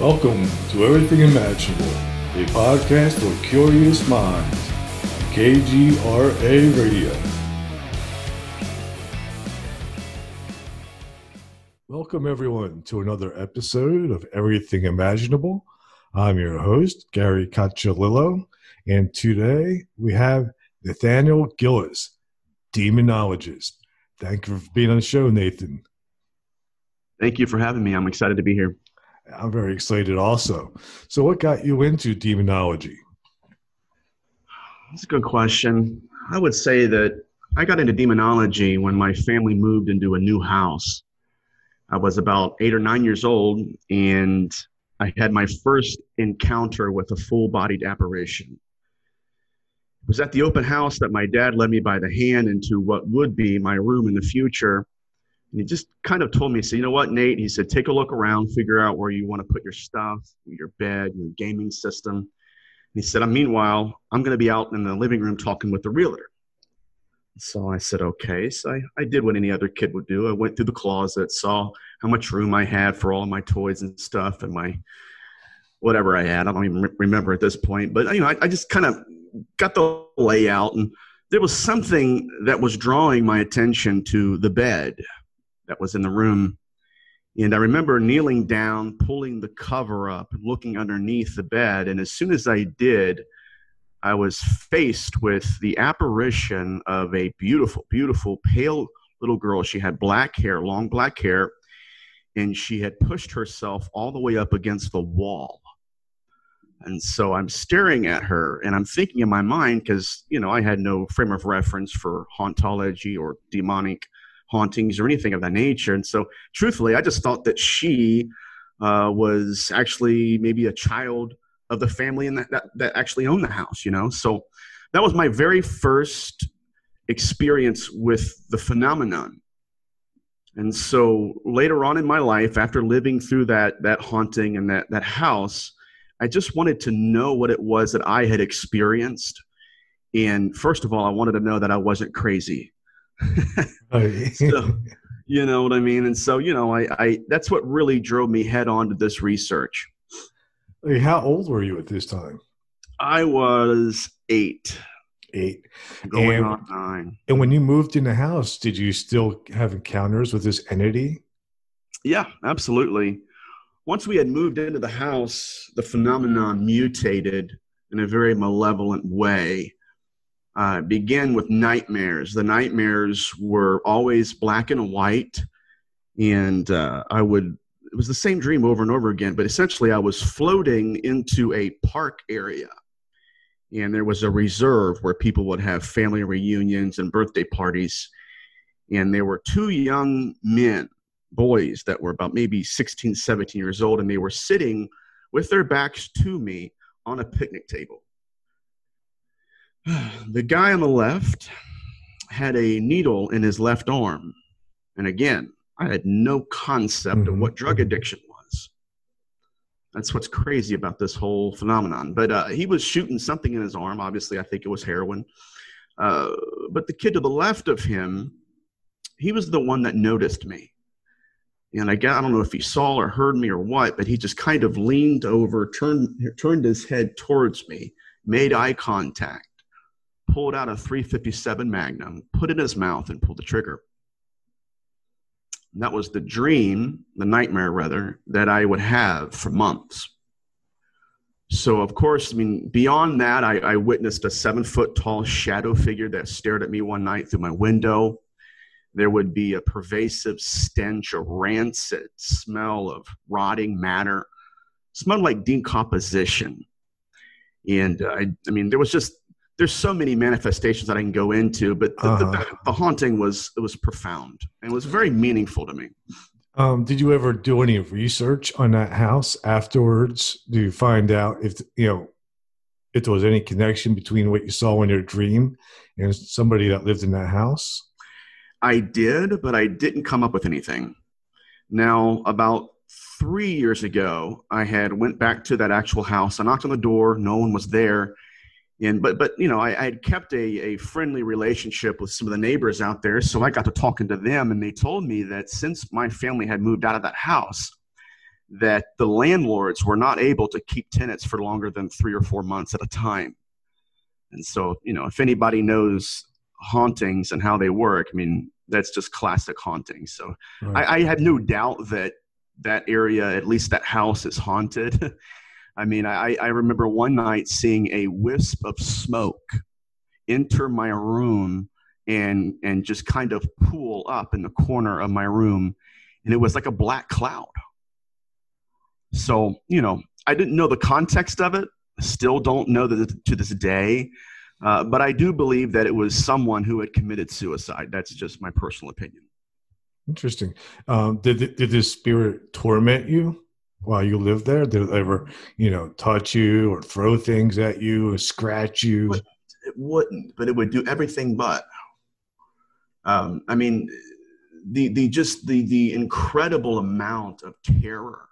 Welcome to Everything Imaginable, a podcast for curious minds. on KGRA Radio. Welcome, everyone, to another episode of Everything Imaginable. I'm your host, Gary Cacciolillo, and today we have Nathaniel Gillis, demonologist. Thank you for being on the show, Nathan. Thank you for having me. I'm excited to be here. I'm very excited also. So, what got you into demonology? That's a good question. I would say that I got into demonology when my family moved into a new house. I was about eight or nine years old, and I had my first encounter with a full bodied apparition. It was at the open house that my dad led me by the hand into what would be my room in the future. And he just kind of told me, so you know what, Nate? He said, take a look around, figure out where you want to put your stuff, your bed, your gaming system. And he said, "I meanwhile, I'm going to be out in the living room talking with the realtor. So I said, okay. So I, I did what any other kid would do. I went through the closet, saw how much room I had for all my toys and stuff and my whatever I had. I don't even remember at this point. But, you know, I, I just kind of got the layout and there was something that was drawing my attention to the bed that was in the room. And I remember kneeling down, pulling the cover up, looking underneath the bed. And as soon as I did, I was faced with the apparition of a beautiful, beautiful, pale little girl. She had black hair, long black hair, and she had pushed herself all the way up against the wall. And so I'm staring at her and I'm thinking in my mind, because, you know, I had no frame of reference for hauntology or demonic hauntings or anything of that nature. And so, truthfully, I just thought that she uh, was actually maybe a child of the family that, that, that actually owned the house, you know? So that was my very first experience with the phenomenon. And so later on in my life, after living through that, that haunting and that, that house, I just wanted to know what it was that I had experienced. And first of all, I wanted to know that I wasn't crazy. so, you know what I mean? And so, you know, I, I that's what really drove me head on to this research. How old were you at this time? I was eight. Eight. Going and, on nine. And when you moved in the house, did you still have encounters with this entity? Yeah, absolutely. Once we had moved into the house, the phenomenon mutated in a very malevolent way uh, began with nightmares. The nightmares were always black and white, and uh, I would. It was the same dream over and over again, but essentially I was floating into a park area, and there was a reserve where people would have family reunions and birthday parties, and there were two young men, boys that were about maybe 16, 17 years old, and they were sitting with their backs to me on a picnic table the guy on the left had a needle in his left arm. And again, I had no concept mm-hmm. of what drug addiction was. That's what's crazy about this whole phenomenon. But uh, he was shooting something in his arm. Obviously, I think it was heroin. Uh, but the kid to the left of him, he was the one that noticed me. And I, got, I don't know if he saw or heard me or what, but he just kind of leaned over, turned, turned his head towards me, made eye contact pulled out a 357 Magnum, put it in his mouth, and pulled the trigger. And that was the dream, the nightmare rather, that I would have for months. So, of course, I mean, beyond that, I, I witnessed a seven foot tall shadow figure that stared at me one night through my window. There would be a pervasive stench, a rancid smell of rotting matter, smelled like decomposition. And uh, I, I mean, there was just there's so many manifestations that I can go into, but the, uh-huh. the, the, haunting was it was profound and it was very meaningful to me. Um, did you ever do any research on that house afterwards? Do you find out if you know if there was any connection between what you saw in your dream and somebody that lived in that house? I did, but I didn't come up with anything. Now, about three years ago, I had went back to that actual house. I knocked on the door. No one was there and but but you know I, I had kept a, a friendly relationship with some of the neighbors out there so i got to talking to them and they told me that since my family had moved out of that house that the landlords were not able to keep tenants for longer than three or four months at a time. And so, you know, if anybody knows hauntings and how they work, I mean, that's just classic haunting. So right. I, I had no doubt that that area, at least that house, is haunted. I mean, I, I remember one night seeing a wisp of smoke enter my room and and just kind of pool up in the corner of my room, and it was like a black cloud. So you know, I didn't know the context of it. Still don't know that to this day. Uh, but I do believe that it was someone who had committed suicide. That's just my personal opinion. Interesting. Um, did did this spirit torment you while you lived there? Did it ever, you know, touch you or throw things at you or scratch you? It wouldn't, but it would do everything but. Um, I mean, the the just the the incredible amount of terror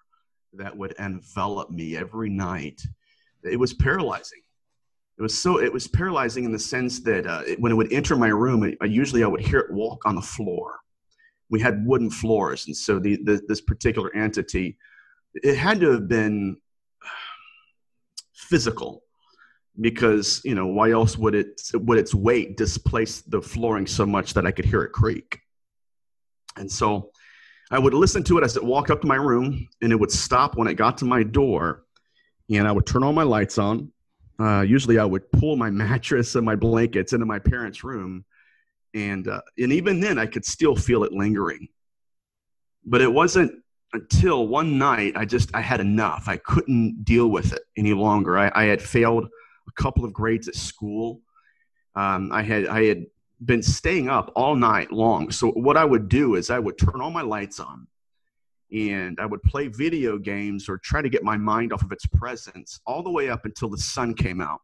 that would envelop me every night. It was paralyzing it was so it was paralyzing in the sense that uh, it, when it would enter my room it, usually i would hear it walk on the floor we had wooden floors and so the, the, this particular entity it had to have been physical because you know why else would it would its weight displace the flooring so much that i could hear it creak and so i would listen to it as it walked up to my room and it would stop when it got to my door and i would turn all my lights on uh, usually I would pull my mattress and my blankets into my parents' room, and uh, and even then I could still feel it lingering. But it wasn't until one night I just I had enough. I couldn't deal with it any longer. I, I had failed a couple of grades at school. Um, I had I had been staying up all night long. So what I would do is I would turn all my lights on and I would play video games or try to get my mind off of its presence all the way up until the sun came out.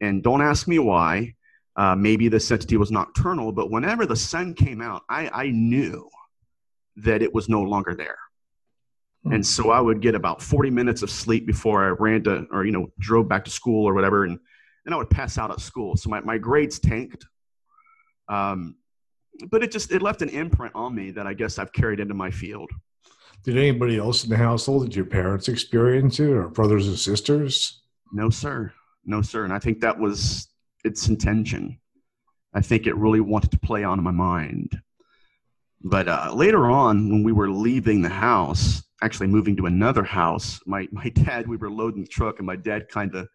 And don't ask me why. Uh, maybe this entity was nocturnal, but whenever the sun came out, I, I knew that it was no longer there. Hmm. And so I would get about 40 minutes of sleep before I ran to, or, you know, drove back to school or whatever. And then I would pass out at school. So my, my grades tanked. Um, but it just, it left an imprint on me that I guess I've carried into my field. Did anybody else in the household, did your parents experience it or brothers and sisters? No, sir. No, sir. And I think that was its intention. I think it really wanted to play on my mind. But uh, later on, when we were leaving the house, actually moving to another house, my, my dad, we were loading the truck, and my dad kind of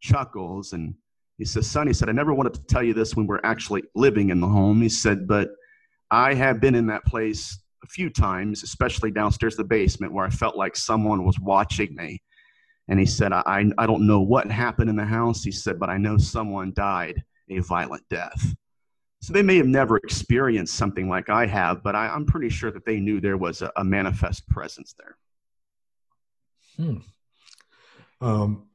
chuckles and he says, Son, he said, I never wanted to tell you this when we're actually living in the home. He said, but I have been in that place a few times, especially downstairs the basement, where I felt like someone was watching me. And he said, I, I don't know what happened in the house. He said, but I know someone died a violent death. So they may have never experienced something like I have, but I, am pretty sure that they knew there was a, a manifest presence there. Hmm. Um,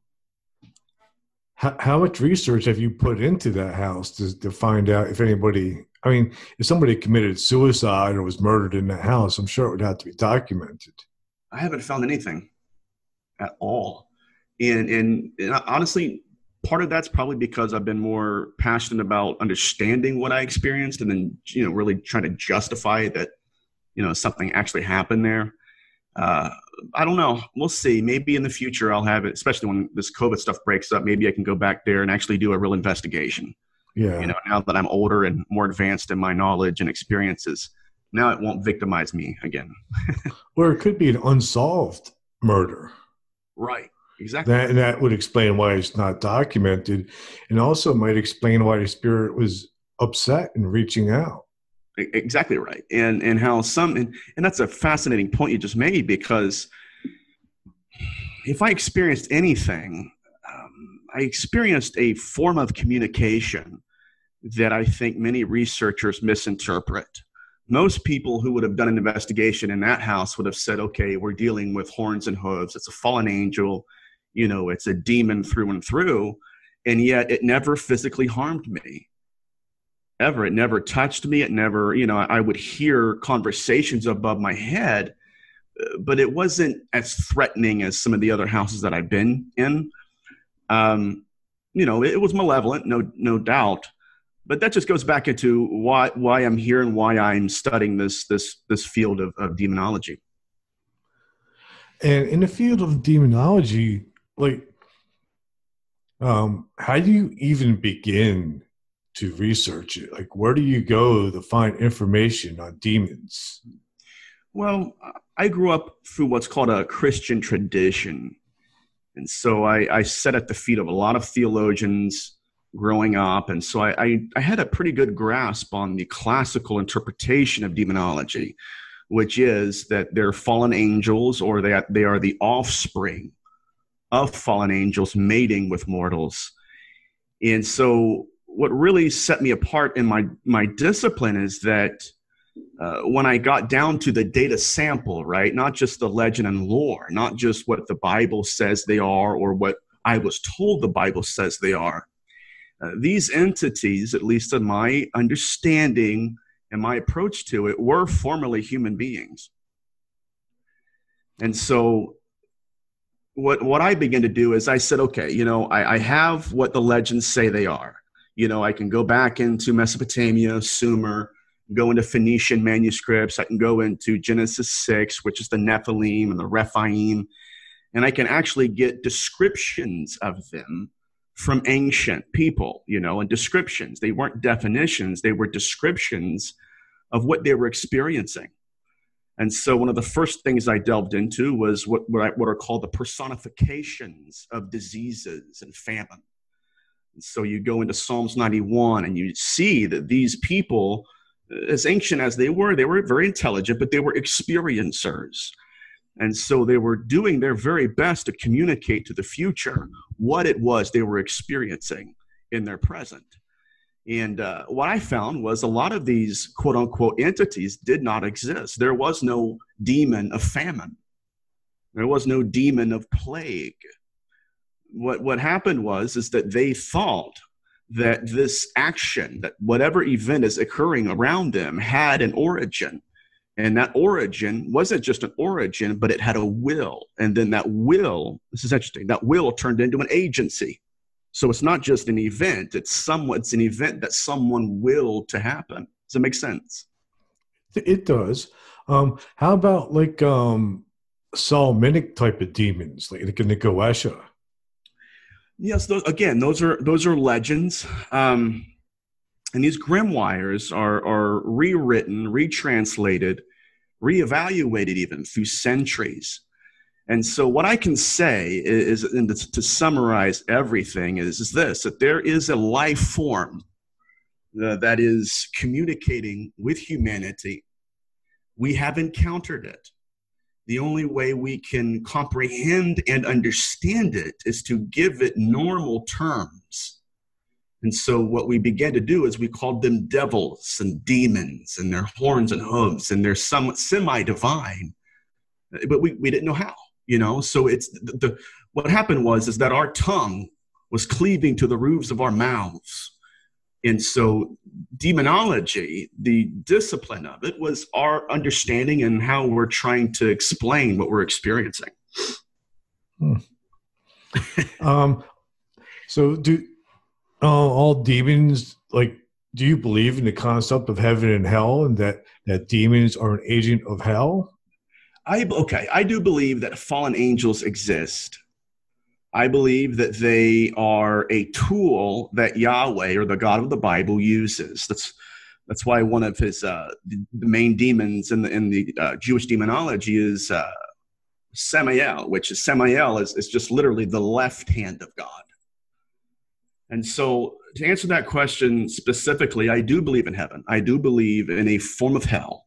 how, how much research have you put into that house to, to find out if anybody I mean, if somebody committed suicide or was murdered in that house, I'm sure it would have to be documented. I haven't found anything at all. And, and, and honestly, part of that's probably because I've been more passionate about understanding what I experienced and then, you know, really trying to justify that, you know, something actually happened there. Uh, I don't know. We'll see. Maybe in the future I'll have it, especially when this COVID stuff breaks up. Maybe I can go back there and actually do a real investigation. Yeah. You know, now that I'm older and more advanced in my knowledge and experiences, now it won't victimize me again. or it could be an unsolved murder. Right. Exactly. That, and that would explain why it's not documented, and also might explain why the spirit was upset and reaching out. Exactly right, and and how some and, and that's a fascinating point you just made because if I experienced anything um, I experienced a form of communication that I think many researchers misinterpret. Most people who would have done an investigation in that house would have said, okay, we're dealing with horns and hooves. It's a fallen angel. You know, it's a demon through and through. And yet it never physically harmed me. Ever. It never touched me. It never, you know, I would hear conversations above my head, but it wasn't as threatening as some of the other houses that I've been in um, you know, it was malevolent, no, no doubt. But that just goes back into why why I'm here and why I'm studying this this this field of, of demonology. And in the field of demonology, like, um, how do you even begin to research it? Like, where do you go to find information on demons? Well, I grew up through what's called a Christian tradition. And so I, I sat at the feet of a lot of theologians growing up. And so I, I, I had a pretty good grasp on the classical interpretation of demonology, which is that they're fallen angels or that they are the offspring of fallen angels mating with mortals. And so what really set me apart in my, my discipline is that uh, when I got down to the data sample, right, not just the legend and lore, not just what the Bible says they are or what I was told the Bible says they are, uh, these entities, at least in my understanding and my approach to it, were formerly human beings. And so, what what I began to do is I said, okay, you know, I, I have what the legends say they are. You know, I can go back into Mesopotamia, Sumer, go into Phoenician manuscripts. I can go into Genesis 6, which is the Nephilim and the Rephaim, and I can actually get descriptions of them from ancient people, you know, and descriptions. They weren't definitions, they were descriptions of what they were experiencing. And so, one of the first things I delved into was what, what, I, what are called the personifications of diseases and famine. And so, you go into Psalms 91 and you see that these people as ancient as they were, they were very intelligent, but they were experiencers. And so they were doing their very best to communicate to the future what it was they were experiencing in their present. And uh, what I found was a lot of these quote unquote entities did not exist. There was no demon of famine, there was no demon of plague. What, what happened was is that they thought that this action, that whatever event is occurring around them, had an origin. And that origin wasn't just an origin, but it had a will. And then that will, this is interesting, that will turned into an agency. So it's not just an event, it's somewhat it's an event that someone willed to happen. Does it make sense? It does. Um, how about like um Solomonic type of demons, like the Goetia? Yes, those, again, those are those are legends, um, and these grimoires are are rewritten, retranslated, reevaluated even through centuries. And so, what I can say is, and to, summarize everything, is, is this: that there is a life form uh, that is communicating with humanity. We have encountered it the only way we can comprehend and understand it is to give it normal terms. And so, what we began to do is we called them devils and demons and their horns and hooves, and they're somewhat semi divine, but we, we didn't know how, you know? So, it's the, the, what happened was is that our tongue was cleaving to the roofs of our mouths and so, demonology, the discipline of it, was our understanding and how we're trying to explain what we're experiencing. Hmm. um, so, do uh, all demons like? Do you believe in the concept of heaven and hell, and that that demons are an agent of hell? I okay. I do believe that fallen angels exist. I believe that they are a tool that Yahweh or the God of the Bible uses. That's that's why one of his uh, the main demons in the in the uh, Jewish demonology is uh, Samael, which is Samael is, is just literally the left hand of God. And so, to answer that question specifically, I do believe in heaven. I do believe in a form of hell.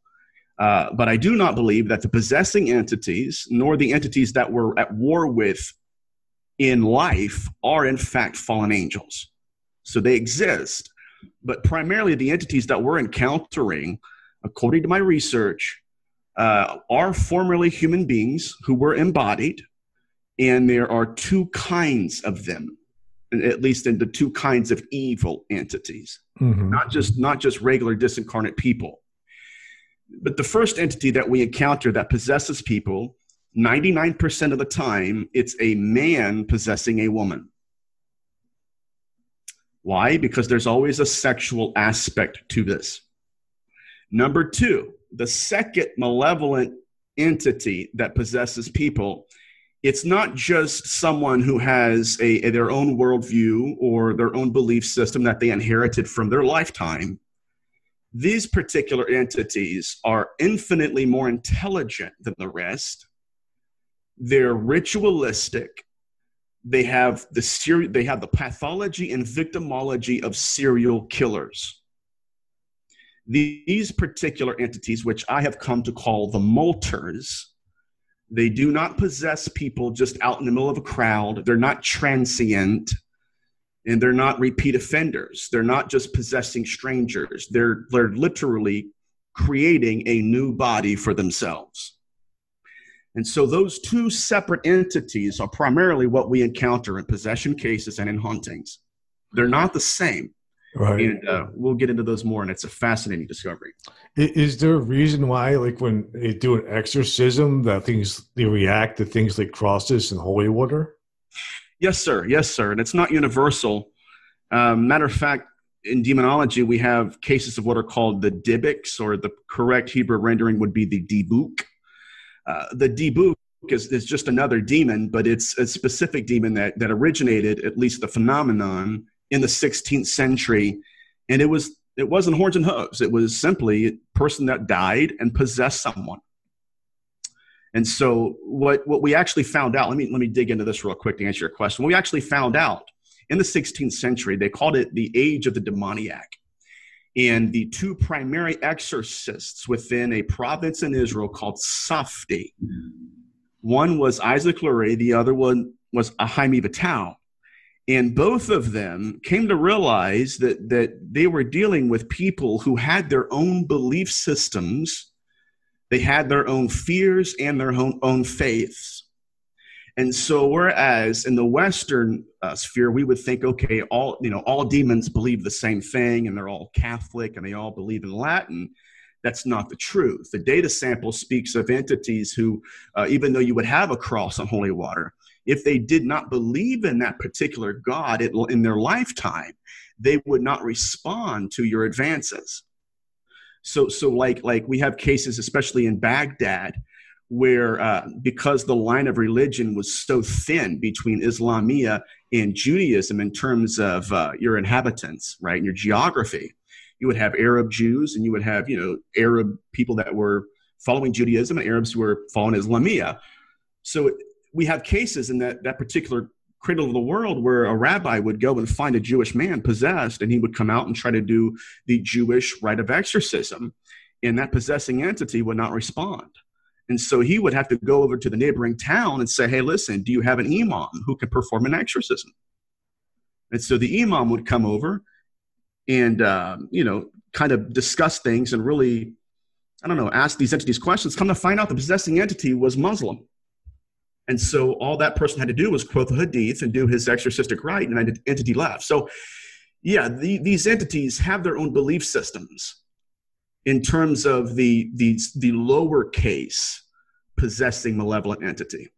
Uh, but I do not believe that the possessing entities, nor the entities that we're at war with in life are in fact fallen angels. So they exist, but primarily the entities that we're encountering, according to my research, uh, are formerly human beings who were embodied, and there are two kinds of them, at least in the two kinds of evil entities, mm-hmm. not just not just regular disincarnate people. But the first entity that we encounter that possesses people 99% of the time, it's a man possessing a woman. Why? Because there's always a sexual aspect to this. Number two, the second malevolent entity that possesses people, it's not just someone who has a, a, their own worldview or their own belief system that they inherited from their lifetime. These particular entities are infinitely more intelligent than the rest. They're ritualistic. They have the ser- they have the pathology and victimology of serial killers. These particular entities, which I have come to call the molters, they do not possess people just out in the middle of a crowd. They're not transient and they're not repeat offenders. They're not just possessing strangers. They're, they're literally creating a new body for themselves. And so those two separate entities are primarily what we encounter in possession cases and in hauntings. They're not the same. Right. And uh, we'll get into those more, and it's a fascinating discovery. Is there a reason why, like when they do an exorcism, that things they react to things like crosses and holy water? Yes, sir. Yes, sir. And it's not universal. Um, matter of fact, in demonology, we have cases of what are called the Dybbuk, or the correct Hebrew rendering would be the Dibuk. Uh, the Dibuk is, is just another demon, but it's a specific demon that, that originated, at least the phenomenon, in the 16th century, and it was it wasn't horns and hooves. It was simply a person that died and possessed someone. And so what what we actually found out, let me let me dig into this real quick to answer your question. What we actually found out in the 16th century, they called it the age of the demoniac. And the two primary exorcists within a province in Israel called Safed. One was Isaac Luria, the other one was Hayyim Vital. And both of them came to realize that, that they were dealing with people who had their own belief systems, they had their own fears and their own, own faiths. And so, whereas in the Western uh, sphere, we would think, okay, all you know, all demons believe the same thing, and they're all Catholic, and they all believe in Latin. That's not the truth. The data sample speaks of entities who, uh, even though you would have a cross on holy water, if they did not believe in that particular God in their lifetime, they would not respond to your advances. So, so like, like we have cases, especially in Baghdad, where uh, because the line of religion was so thin between Islamia and Judaism in terms of uh, your inhabitants, right, and your geography, you would have Arab Jews and you would have, you know, Arab people that were following Judaism and Arabs who were following Islamia. So we have cases in that, that particular cradle of the world where a rabbi would go and find a Jewish man possessed, and he would come out and try to do the Jewish rite of exorcism, and that possessing entity would not respond. And so he would have to go over to the neighboring town and say, Hey, listen, do you have an imam who can perform an exorcism? And so the imam would come over and, uh, you know, kind of discuss things and really, I don't know, ask these entities questions. Come to find out the possessing entity was Muslim. And so all that person had to do was quote the hadith and do his exorcistic rite, and an entity left. So, yeah, the, these entities have their own belief systems in terms of the, the, the lower case possessing malevolent entity.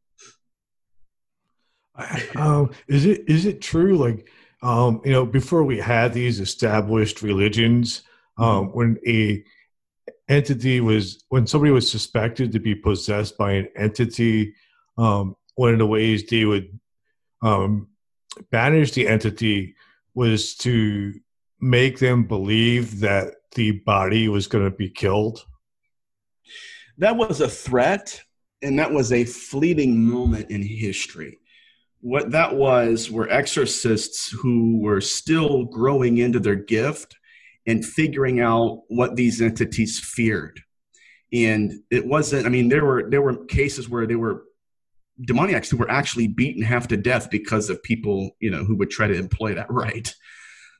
Um, is it is it true? Like, um, you know, before we had these established religions, um, when a entity was when somebody was suspected to be possessed by an entity um, one of the ways they would um, banish the entity was to make them believe that the body was going to be killed. That was a threat, and that was a fleeting moment in history. What that was were exorcists who were still growing into their gift and figuring out what these entities feared. And it wasn't, I mean, there were there were cases where they were demoniacs who were actually beaten half to death because of people, you know, who would try to employ that right.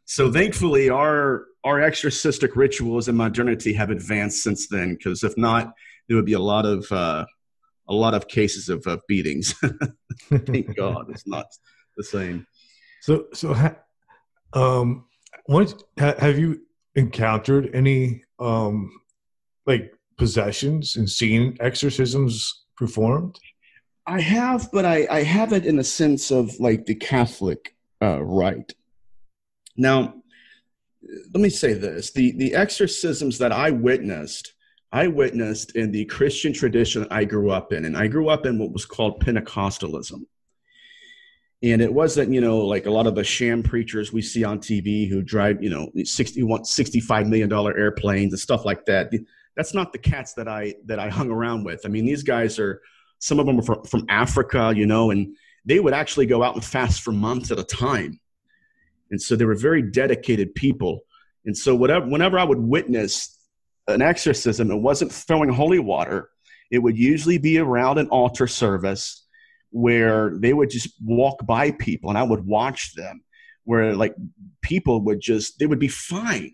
So thankfully, our our exorcistic rituals and modernity have advanced since then. Because if not, there would be a lot of uh, a lot of cases of, of beatings. Thank God, it's not the same. So, so ha- um, once ha- have you encountered any um, like possessions and seen exorcisms performed? I have, but I, I have it in the sense of like the Catholic uh. Now, let me say this: the the exorcisms that I witnessed I witnessed in the Christian tradition I grew up in, and I grew up in what was called Pentecostalism. And it wasn't, you know, like a lot of the sham preachers we see on TV who drive, you know, 60, $65 million airplanes and stuff like that. That's not the cats that I that I hung around with. I mean, these guys are some of them are from, from Africa, you know, and they would actually go out and fast for months at a time. And so they were very dedicated people. And so whatever, whenever I would witness an exorcism, it wasn't throwing holy water. It would usually be around an altar service where they would just walk by people and I would watch them where like people would just they would be fine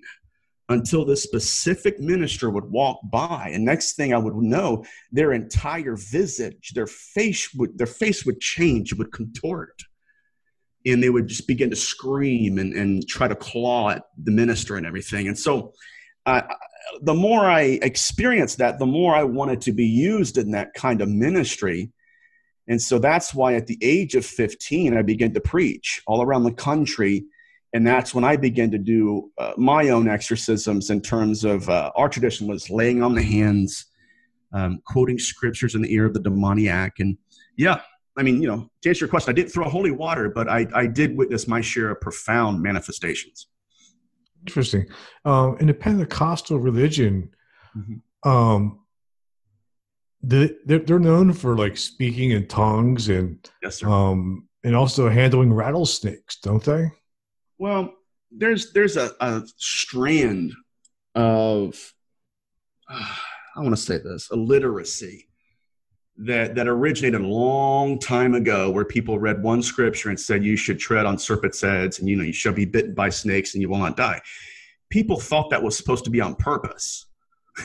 until this specific minister would walk by. And next thing i would know their entire visage their face would their face would change would contort. And they would just begin to scream and, and try to claw at the minister and everything. And so uh, the more i experienced that the more i wanted to be used in that kind of ministry. And so that's why at the age of 15 i began to preach all around the country and that's when I began to do uh, my own exorcisms in terms of uh, our tradition was laying on the hands, um, quoting scriptures in the ear of the demoniac, and yeah, I mean, you know, to answer your question, I didn't throw holy water, but I, I did witness my share of profound manifestations. Interesting. Um, in the Pentecostal religion, mm-hmm. um, the, they're, they're known for like speaking in tongues and yes, um, and also handling rattlesnakes, don't they? Well, there's there's a, a strand of uh, I want to say this illiteracy that that originated a long time ago where people read one scripture and said you should tread on serpents' heads and you know you shall be bitten by snakes and you will not die. People thought that was supposed to be on purpose.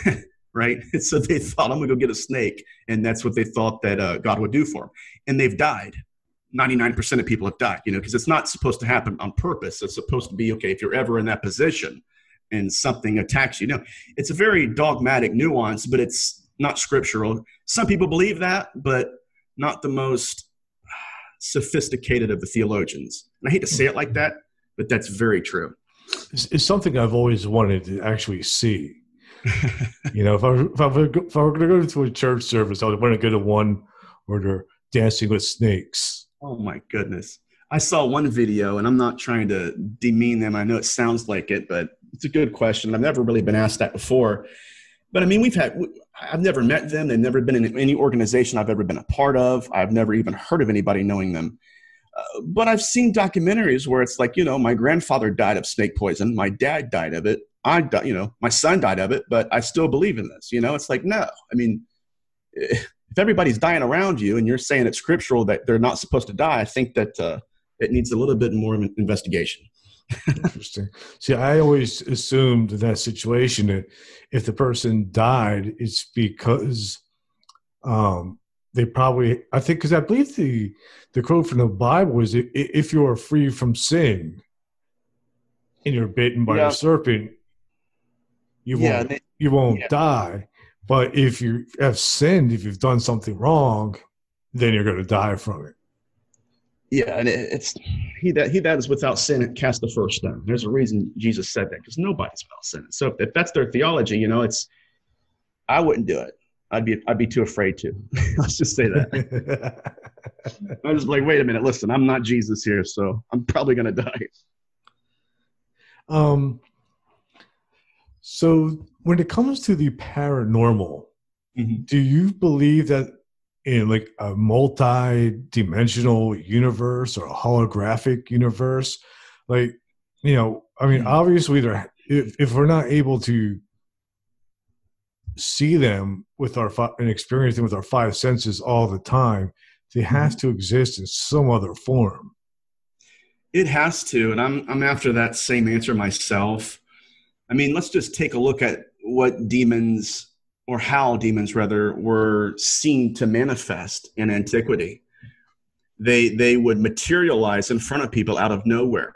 right? So they thought, I'm going to go get a snake. And that's what they thought that uh, God would do for them. And they've died. 99% of people have died, you know, because it's not supposed to happen on purpose. It's supposed to be, okay, if you're ever in that position and something attacks you. No, it's a very dogmatic nuance, but it's not scriptural. Some people believe that, but not the most sophisticated of the theologians. And I hate to say it like that, but that's very true. It's, it's something I've always wanted to actually see. you know, if I, if I, were, if I were going to go to a church service, I would want to go to one where they're dancing with snakes Oh my goodness. I saw one video, and I'm not trying to demean them. I know it sounds like it, but it's a good question. I've never really been asked that before. But I mean, we've had, I've never met them. They've never been in any organization I've ever been a part of. I've never even heard of anybody knowing them. Uh, but I've seen documentaries where it's like, you know, my grandfather died of snake poison. My dad died of it. I, you know, my son died of it, but I still believe in this. You know, it's like, no. I mean, if everybody's dying around you and you're saying it's scriptural that they're not supposed to die, I think that uh, it needs a little bit more of an investigation. Interesting. See, I always assumed that situation that if the person died, it's because um, they probably. I think because I believe the the quote from the Bible is if you are free from sin and you're bitten by yeah. a serpent, you yeah, won't they, you won't yeah. die. But if you have sinned, if you've done something wrong, then you're going to die from it. Yeah, and it's he that he that is without sin cast the first stone. There's a reason Jesus said that because nobody's without sin. So if that's their theology, you know, it's I wouldn't do it. I'd be I'd be too afraid to. Let's just say that. I was like, wait a minute, listen, I'm not Jesus here, so I'm probably gonna die. Um. So when it comes to the paranormal, mm-hmm. do you believe that in like a multi-dimensional universe or a holographic universe, like you know, I mean, mm-hmm. obviously, there if, if we're not able to see them with our and experience them with our five senses all the time, they mm-hmm. has to exist in some other form. It has to, and I'm I'm after that same answer myself. I mean, let's just take a look at what demons or how demons rather were seen to manifest in antiquity. They they would materialize in front of people out of nowhere.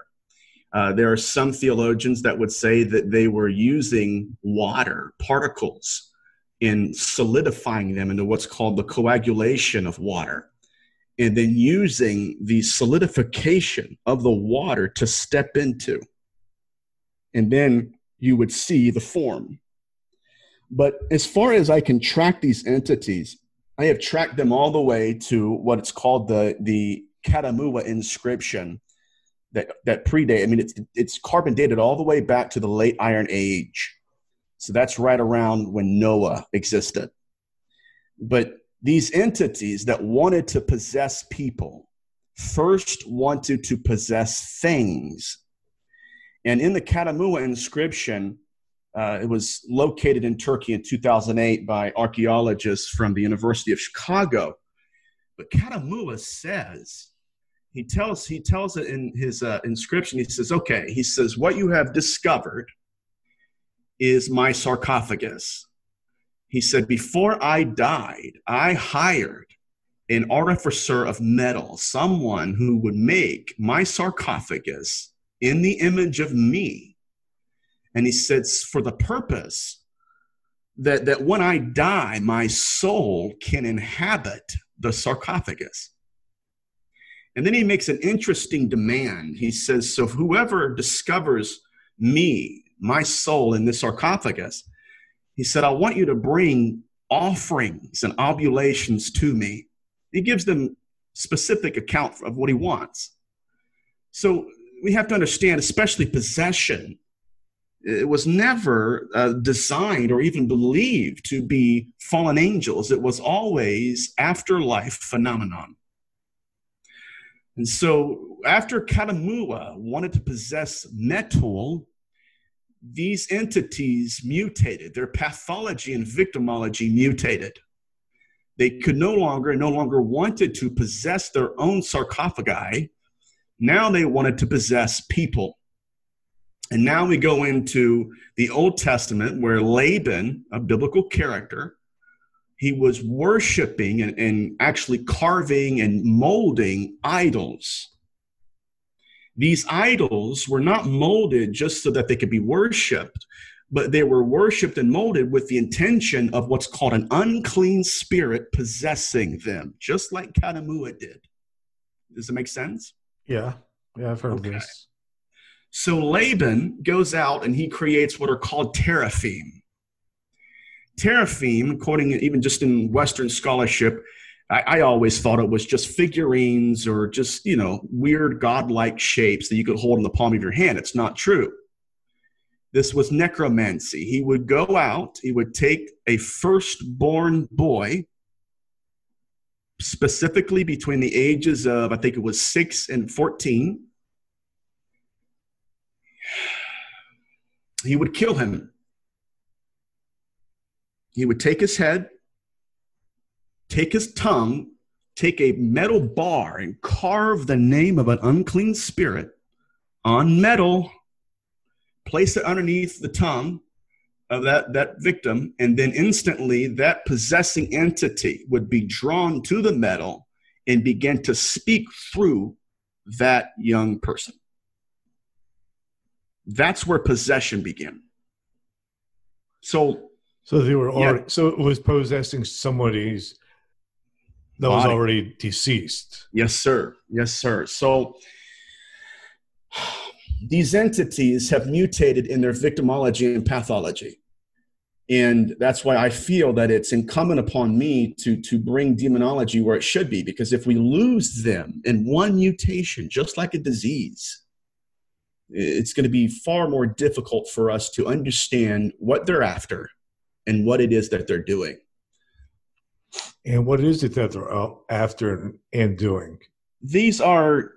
Uh, there are some theologians that would say that they were using water particles in solidifying them into what's called the coagulation of water, and then using the solidification of the water to step into. And then you would see the form But as far as I can track these entities, I have tracked them all the way to what it's called the the Katumuwa inscription that that predate. I mean, it's it's carbon dated all the way back to the late Iron Age, so that's right around when Noah existed. But these entities that wanted to possess people first wanted to possess things, and in the Katumuwa inscription, uh, it was located in Turkey in 2008 by archaeologists from the University of Chicago. But Katumuwa says, he tells, he tells it in his uh, inscription, he says, okay, he says, what you have discovered is my sarcophagus. He said, before I died, I hired an artificer of metal, someone who would make my sarcophagus in the image of me and he says, for the purpose that, that when I die, my soul can inhabit the sarcophagus. And then he makes an interesting demand. He says, So whoever discovers me, my soul in this sarcophagus, he said, I want you to bring offerings and oblations to me. He gives them specific account of what he wants. So we have to understand, especially possession, it was never uh, designed or even believed to be fallen angels. It was always afterlife phenomenon. And so after Katumuwa wanted to possess metal, these entities mutated. Their pathology and victimology mutated. They could no longer, no longer wanted to possess their own sarcophagi. Now they wanted to possess people. And now we go into the Old Testament where Laban, a biblical character, he was worshiping and, and actually carving and molding idols. These idols were not molded just so that they could be worshiped, but they were worshiped and molded with the intention of what's called an unclean spirit possessing them, just like Katumuwa did. Does it make sense? Yeah. Yeah, I've heard okay. of this. So Laban goes out and he creates what are called teraphim. Teraphim, according even just in Western scholarship, I, I, always thought it was just figurines or just, you know, weird godlike shapes that you could hold in the palm of your hand. It's not true. This was necromancy. He would go out, he would take a firstborn boy, specifically between the ages of, I think it was six and 14 he would kill him. He would take his head, take his tongue, take a metal bar, and carve the name of an unclean spirit on metal, place it underneath the tongue of that, that victim, and then instantly that possessing entity would be drawn to the metal and begin to speak through that young person. That's where possession began. So, so they were already, yeah. so it was possessing somebody's that Body. was already deceased. Yes, sir. Yes, sir. So these entities have mutated in their victimology and pathology. And that's why I feel that it's incumbent upon me to, to bring demonology where it should be. Because if we lose them in one mutation, just like a disease, it's going to be far more difficult for us to understand what they're after and what it is that they're doing. And what is it that they're uh, after and doing? These are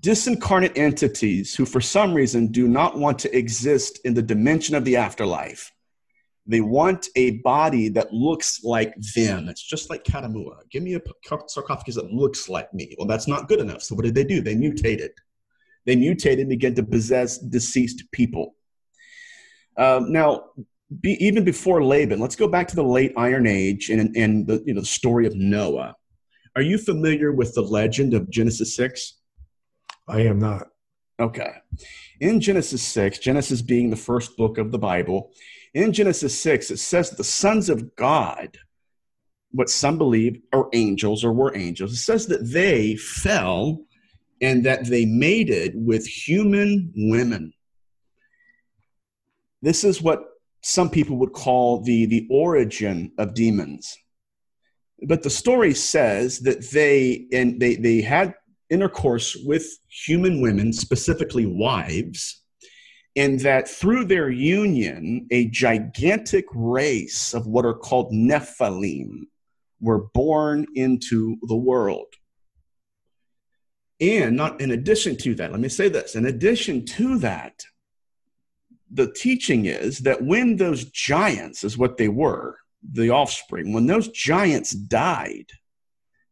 disincarnate entities who, for some reason, do not want to exist in the dimension of the afterlife. They want a body that looks like them. It's just like Katumuwa. Give me a sarcophagus that looks like me. Well, that's not good enough. So, what did they do? They mutated. They mutated and began to possess deceased people. Um, now, be, even before Laban, let's go back to the late Iron Age and, and the, you know, the story of Noah. Are you familiar with the legend of Genesis 6? I am not. Okay. In Genesis 6, Genesis being the first book of the Bible, in Genesis 6, it says the sons of God, what some believe are angels or were angels, it says that they fell and that they mated with human women. This is what some people would call the, the origin of demons. But the story says that they, and they, they had intercourse with human women, specifically wives, and that through their union, a gigantic race of what are called Nephilim were born into the world. And not in addition to that, let me say this in addition to that, the teaching is that when those giants, is what they were, the offspring, when those giants died,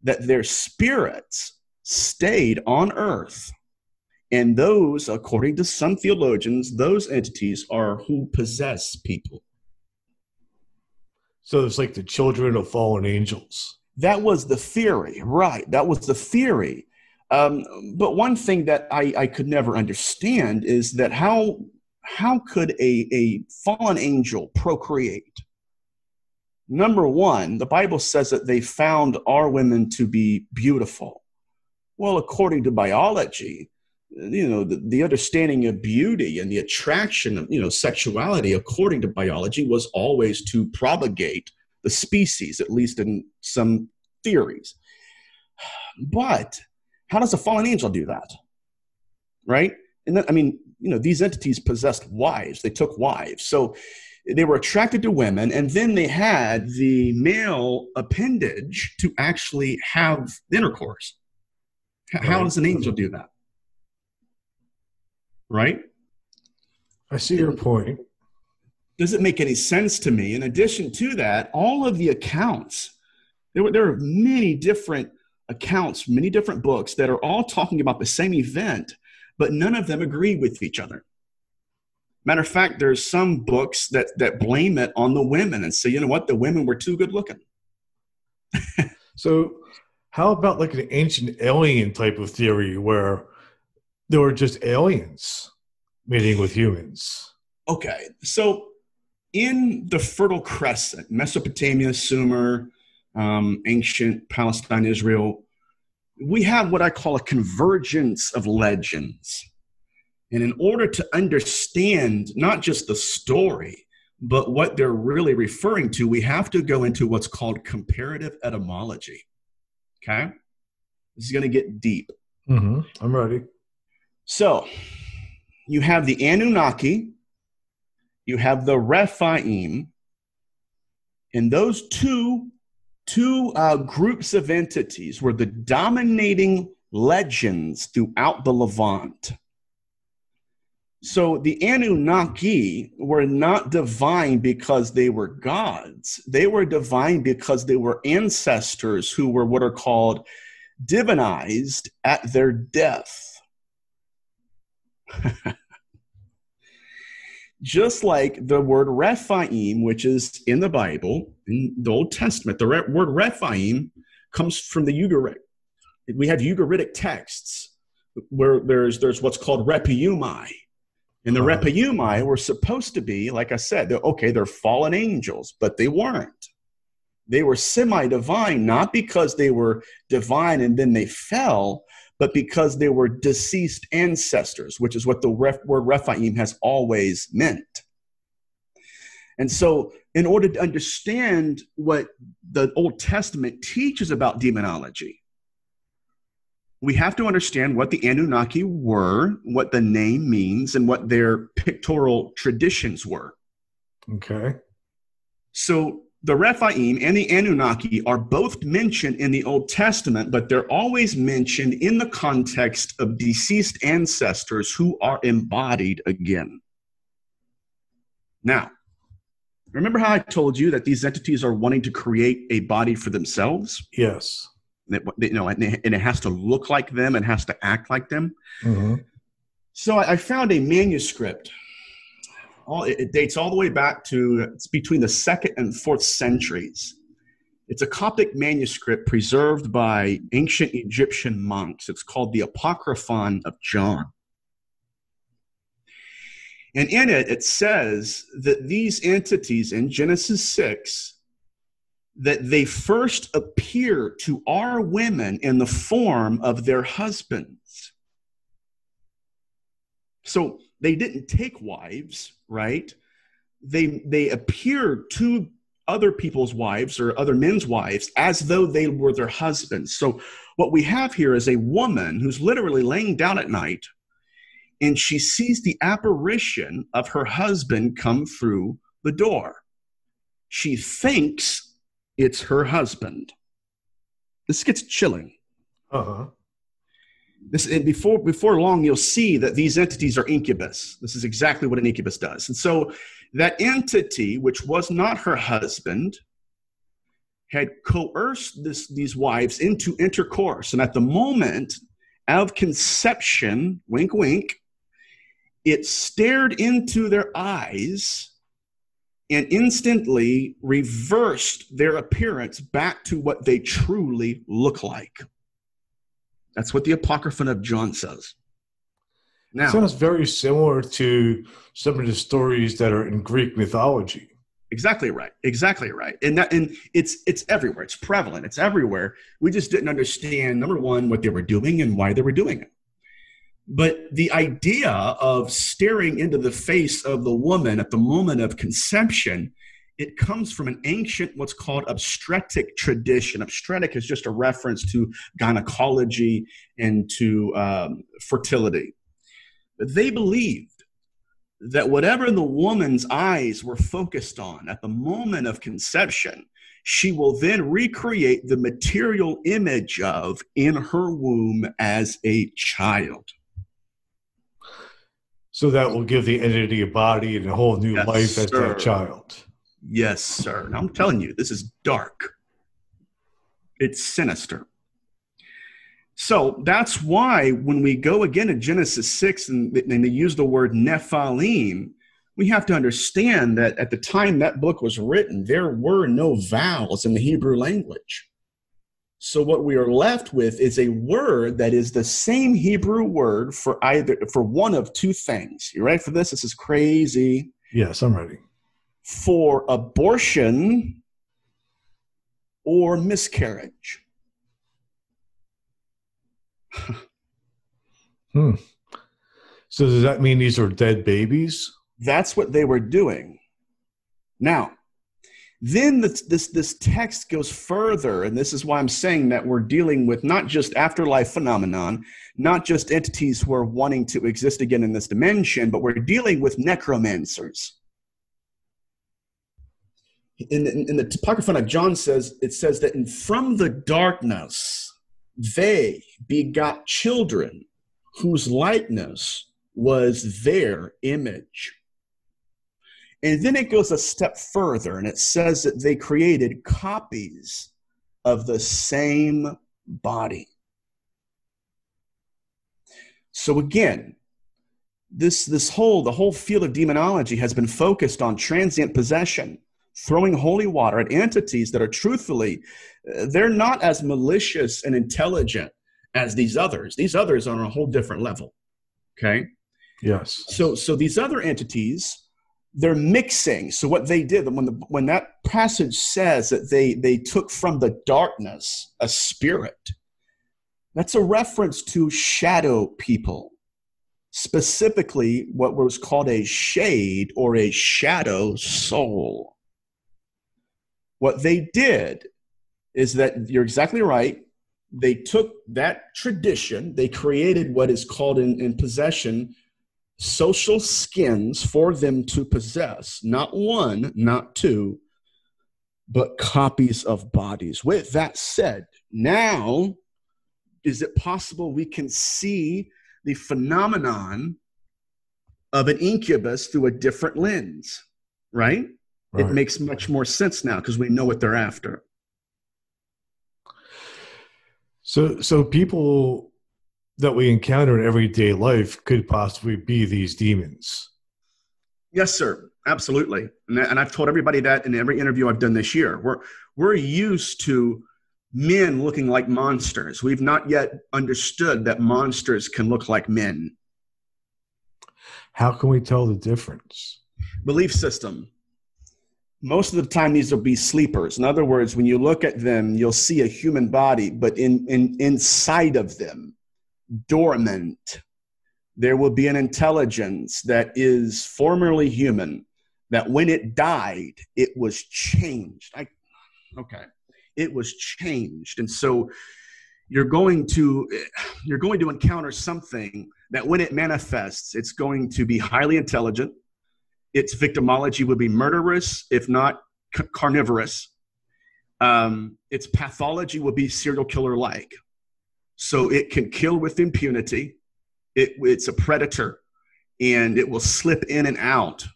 that their spirits stayed on earth. And those, according to some theologians, those entities are who possess people. So it's like the children of fallen angels. That was the theory, right? That was the theory. Um, but one thing that I, I could never understand is that how how could a, a fallen angel procreate? Number one, the Bible says that they found our women to be beautiful. Well, according to biology, you know, the, the understanding of beauty and the attraction of, you know, sexuality, according to biology, was always to propagate the species, at least in some theories. But how does a fallen angel do that? Right? And then, I mean, you know, these entities possessed wives. They took wives. So they were attracted to women, and then they had the male appendage to actually have intercourse. How does an angel do that? Right? I see your point. Does it make any sense to me? In addition to that, all of the accounts, there, were, there are many different accounts, many different books that are all talking about the same event, but none of them agree with each other. Matter of fact, there's some books that, that blame it on the women and say, you know what, the women were too good looking. so how about like an ancient alien type of theory where there were just aliens meeting with humans? Okay, so in the Fertile Crescent, Mesopotamia, Sumer, um, ancient Palestine, Israel, we have what I call a convergence of legends. And in order to understand not just the story, but what they're really referring to, we have to go into what's called comparative etymology. Okay. This is going to get deep. Mm-hmm. I'm ready. So you have the Anunnaki, you have the Rephaim, and those two, two uh, groups of entities were the dominating legends throughout the Levant. So the Anunnaki were not divine because they were gods. They were divine because they were ancestors who were what are called divinized at their death. Just like the word Rephaim, which is in the Bible, in the Old Testament, the re- word Rephaim comes from the Ugaritic. We have Ugaritic texts where there's, there's what's called Repiumai and the uh-huh. Repaiumai were supposed to be, like I said, they're, okay, they're fallen angels, but they weren't. They were semi divine, not because they were divine and then they fell, but because they were deceased ancestors, which is what the ref, word Rephaim has always meant. And so, in order to understand what the Old Testament teaches about demonology, we have to understand what the Anunnaki were, what the name means, and what their pictorial traditions were. Okay. So the Rephaim and the Anunnaki are both mentioned in the Old Testament, but they're always mentioned in the context of deceased ancestors who are embodied again. Now, remember how I told you that these entities are wanting to create a body for themselves? Yes you know, and it, has to look like them and has to act like them. Mm-hmm. So I found a manuscript. All, it dates all the way back to it's between the second and fourth centuries. It's a Coptic manuscript preserved by ancient Egyptian monks. It's called the Apocryphon of John. And in it, it says that these entities in Genesis 6 that they first appear to our women in the form of their husbands. So they didn't take wives, right? they they appear to other people's wives or other men's wives as though they were their husbands. So what we have here is a woman who's literally laying down at night and she sees the apparition of her husband come through the door. She thinks it's her husband. This gets chilling. Uh-huh. This and before before long you'll see that these entities are incubus. This is exactly what an incubus does. And so that entity, which was not her husband, had coerced this, these wives into intercourse. And at the moment of conception, wink, wink, it stared into their eyes and instantly reversed their appearance back to what they truly look like. That's what the Apocryphon of John says. Now, sounds very similar to some of the stories that are in Greek mythology. Exactly right. Exactly right. And that and it's it's everywhere. It's prevalent. It's everywhere. We just didn't understand number one what they were doing and why they were doing it. But the idea of staring into the face of the woman at the moment of conception, it comes from an ancient, what's called obstetric tradition. Obstetric is just a reference to gynecology and to um, fertility. They believed that whatever the woman's eyes were focused on at the moment of conception, she will then recreate the material image of in her womb as a child. So that will give the entity a body and a whole new yes, life as sir. that child. Yes, sir. Now I'm telling you, this is dark. It's sinister. So that's why when we go again to Genesis 6 and, and they use the word Nephilim, we have to understand that at the time that book was written, there were no vowels in the Hebrew language. So what we are left with is a word that is the same Hebrew word for either for one of two things. You ready for this? This is crazy. Yes, I'm ready. For abortion or miscarriage. hmm. So does that mean these are dead babies? That's what they were doing. Now, then this, this, this text goes further, and this is why I'm saying that we're dealing with not just afterlife phenomenon, not just entities who are wanting to exist again in this dimension, but we're dealing with necromancers. In the, in the Apocryphon of John says, it says that in, from the darkness, they begot children whose likeness was their image. And then it goes a step further and it says that they created copies of the same body. So again, this, this whole, the whole field of demonology has been focused on transient possession throwing holy water at entities that are truthfully, uh, they're not as malicious and intelligent as these others. These others are on a whole different level. Okay. Yes. So, so these other entities, they're mixing. So what they did when the when that passage says that they they took from the darkness a spirit, that's a reference to shadow people specifically what was called a shade or a shadow soul. What they did is that you're exactly right. They took that tradition, they created what is called in, in possession social skins for them to possess, not one, not two, but copies of bodies. With that said, now is it possible we can see the phenomenon of an incubus through a different lens, right? Right. It makes much more sense now because we know what they're after. So, so people that we encounter in everyday life could possibly be these demons. Yes, sir. Absolutely. And, and I've told everybody that in every interview I've done this year. We're we're used to men looking like monsters. We've not yet understood that monsters can look like men. How can we tell the difference? Belief system most of the time these will be sleepers in other words when you look at them you'll see a human body but in, in inside of them dormant there will be an intelligence that is formerly human that when it died, it was changed. I, okay, it was changed, and so you're going to you're going to encounter something that when it manifests, it's going to be highly intelligent. Its victimology would be murderous, if not carnivorous. Um, its pathology would be serial killer like. So it can kill with impunity. It, it's a predator and it will slip in and out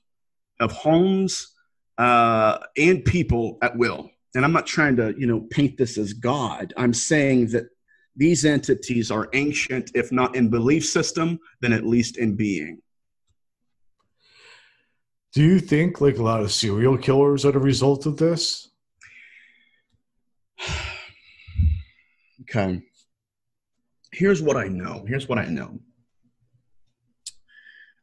of homes uh, and people at will. And I'm not trying to, you know, paint this as God. I'm saying that these entities are ancient, if not in belief system, then at least in being. Do you think like a lot of serial killers are the result of this? okay. Here's what I know. Here's what I know.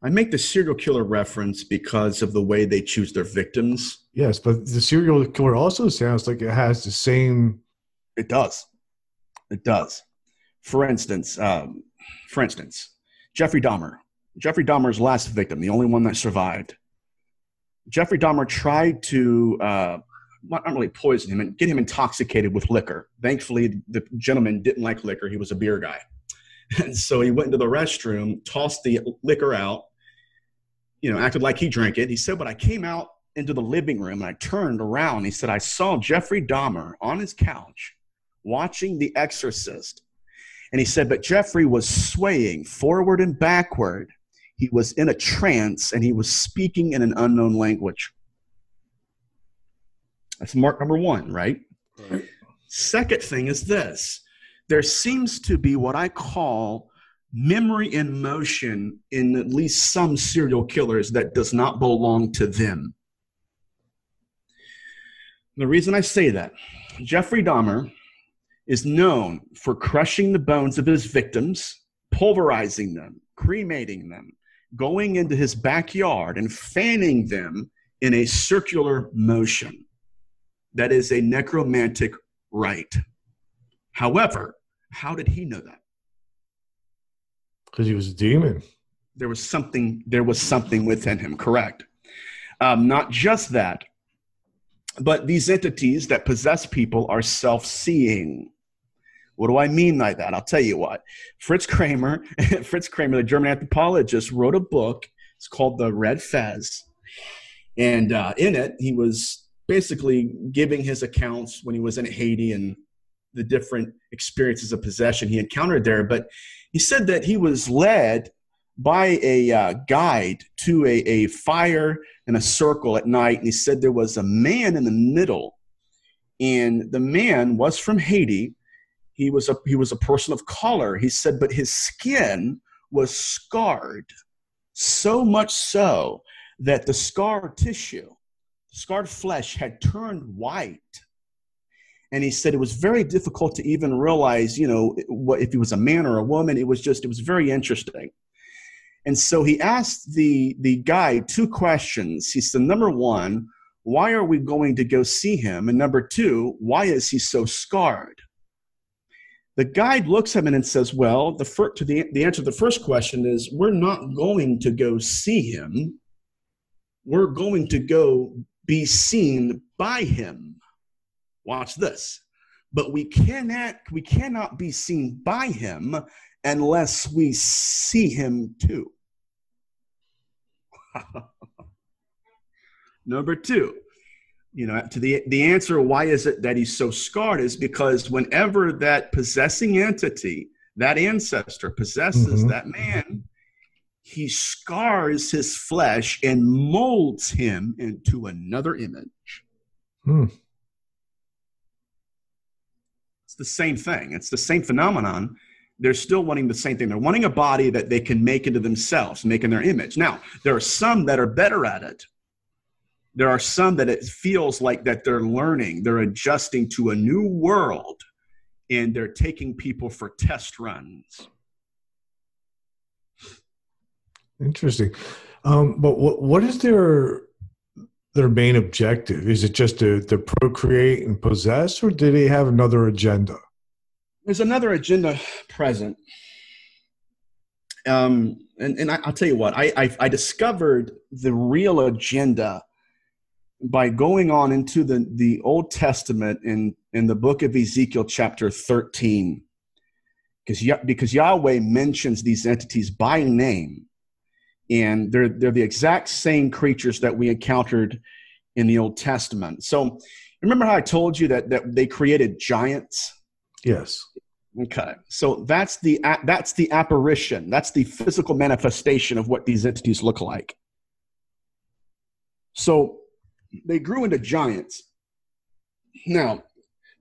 I make the serial killer reference because of the way they choose their victims. Yes, but the serial killer also sounds like it has the same. It does. It does. For instance, um, for instance, Jeffrey Dahmer. Jeffrey Dahmer's last victim, the only one that survived. Jeffrey Dahmer tried to uh, not really poison him and get him intoxicated with liquor. Thankfully, the gentleman didn't like liquor; he was a beer guy. And so he went into the restroom, tossed the liquor out, you know, acted like he drank it. He said, But I came out into the living room and I turned around. He said, I saw Jeffrey Dahmer on his couch watching The Exorcist. And he said, But Jeffrey was swaying forward and backward. He was in a trance and he was speaking in an unknown language. That's mark number one, right? right? Second thing is this there seems to be what I call memory in motion in at least some serial killers that does not belong to them. The reason I say that, Jeffrey Dahmer is known for crushing the bones of his victims, pulverizing them, cremating them, going into his backyard and fanning them in a circular motion. That is a necromantic rite. However, how did he know that? Because he was a demon. There was something. There was something within him. Correct. Um, not just that, but these entities that possess people are self-seeing. What do I mean by that? I'll tell you what. Fritz Kramer, Fritz Kramer, the German anthropologist, wrote a book. It's called The Red Fez, and uh, in it, he was basically giving his accounts when he was in Haiti and the different experiences of possession he encountered there. But he said that he was led by a uh, guide to a, a fire in a circle at night. And he said there was a man in the middle. And the man was from Haiti. He was a, he was a person of color. He said, but his skin was scarred, so much so that the scar tissue, scarred flesh, had turned white. And he said it was very difficult to even realize you know what if he was a man or a woman. It was just it was very interesting. And so he asked the the guy two questions. He said number one why are we going to go see him? And number two why is he so scarred the guide looks at him and says well the, fir- to the, the answer to the first question is we're not going to go see him we're going to go be seen by him Watch this. But we cannot we cannot be seen by him unless we see him too. Number two, you know, to the the answer why is it that he's so scarred is because whenever that possessing entity, that ancestor possesses mm-hmm. that man, he scars his flesh and molds him into another image. Hmm the same thing. It's the same phenomenon. They're still wanting the same thing. They're wanting a body that they can make into themselves, make in their image. Now, there are some that are better at it. There are some that it feels like that they're learning, they're adjusting to a new world, and they're taking people for test runs. Interesting. Um, but what what is their their main objective? Is it just to, to procreate and possess, or do they have another agenda? There's another agenda present. Um, and and I, will tell you what, I, I, I discovered the real agenda by going on into the, the Old Testament in, in the book of Ezekiel, chapter 13. Because, because Yahweh mentions these entities by name, and they're, they're the exact same creatures that we encountered in the Old Testament. So, remember how I told you that, that they created giants? Yes. Okay, so that's the that's the apparition. That's the physical manifestation of what these entities look like. So they grew into giants. Now,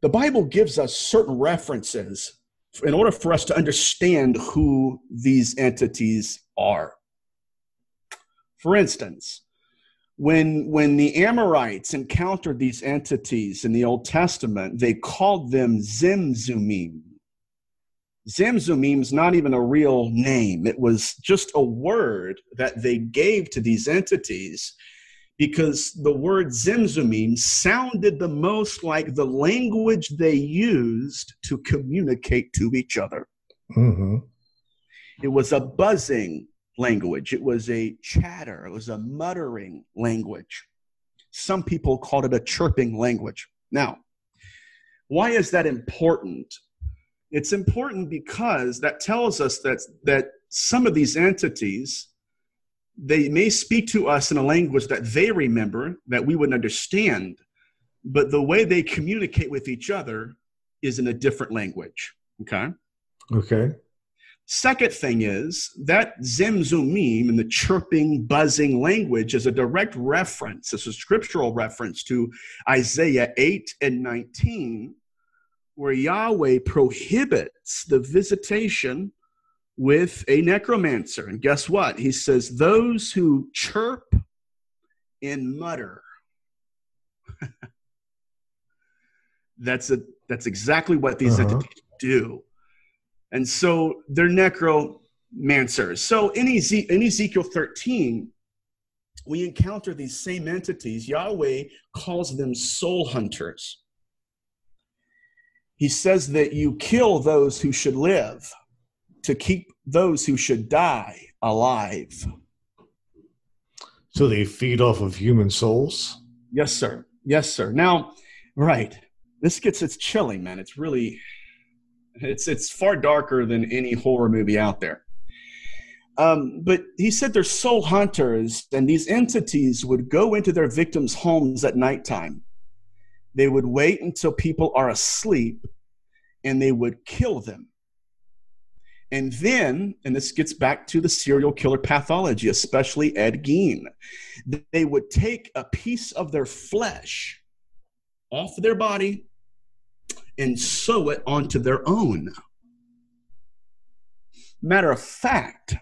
the Bible gives us certain references in order for us to understand who these entities are. For instance, when, when the Amorites encountered these entities in the Old Testament, they called them Zemzumim. Zemzumim is not even a real name. It was just a word that they gave to these entities because the word Zemzumim sounded the most like the language they used to communicate to each other. Mm-hmm. It was a buzzing language, it was a chatter, it was a muttering language. Some people called it a chirping language. Now, why is that important? It's important because that tells us that, that some of these entities they may speak to us in a language that they remember that we wouldn't understand but the way they communicate with each other is in a different language okay? Okay. Second thing is that zemzumim and the chirping buzzing language is a direct reference it's a scriptural reference to isaiah 8 and 19 where yahweh prohibits the visitation with a necromancer. And guess what? He says, Those who chirp and mutter. that's a that's exactly what these uh-huh. entities do. And so they're necromancers. So in, Eze- in Ezekiel 13, we encounter these same entities. Yahweh calls them soul hunters. He says that you kill those who should live to keep those who should die alive. So they feed off of human souls? Yes, sir. Yes, sir. Now, right. This gets it's chilling, man. It's really it's it's far darker than any horror movie out there. Um, but he said they're soul hunters, and these entities would go into their victims' homes at nighttime. They would wait until people are asleep and they would kill them and then, and this gets back to the serial killer pathology, especially Ed Gein, they would take a piece of their flesh off their body and sew it onto their own. Matter of fact,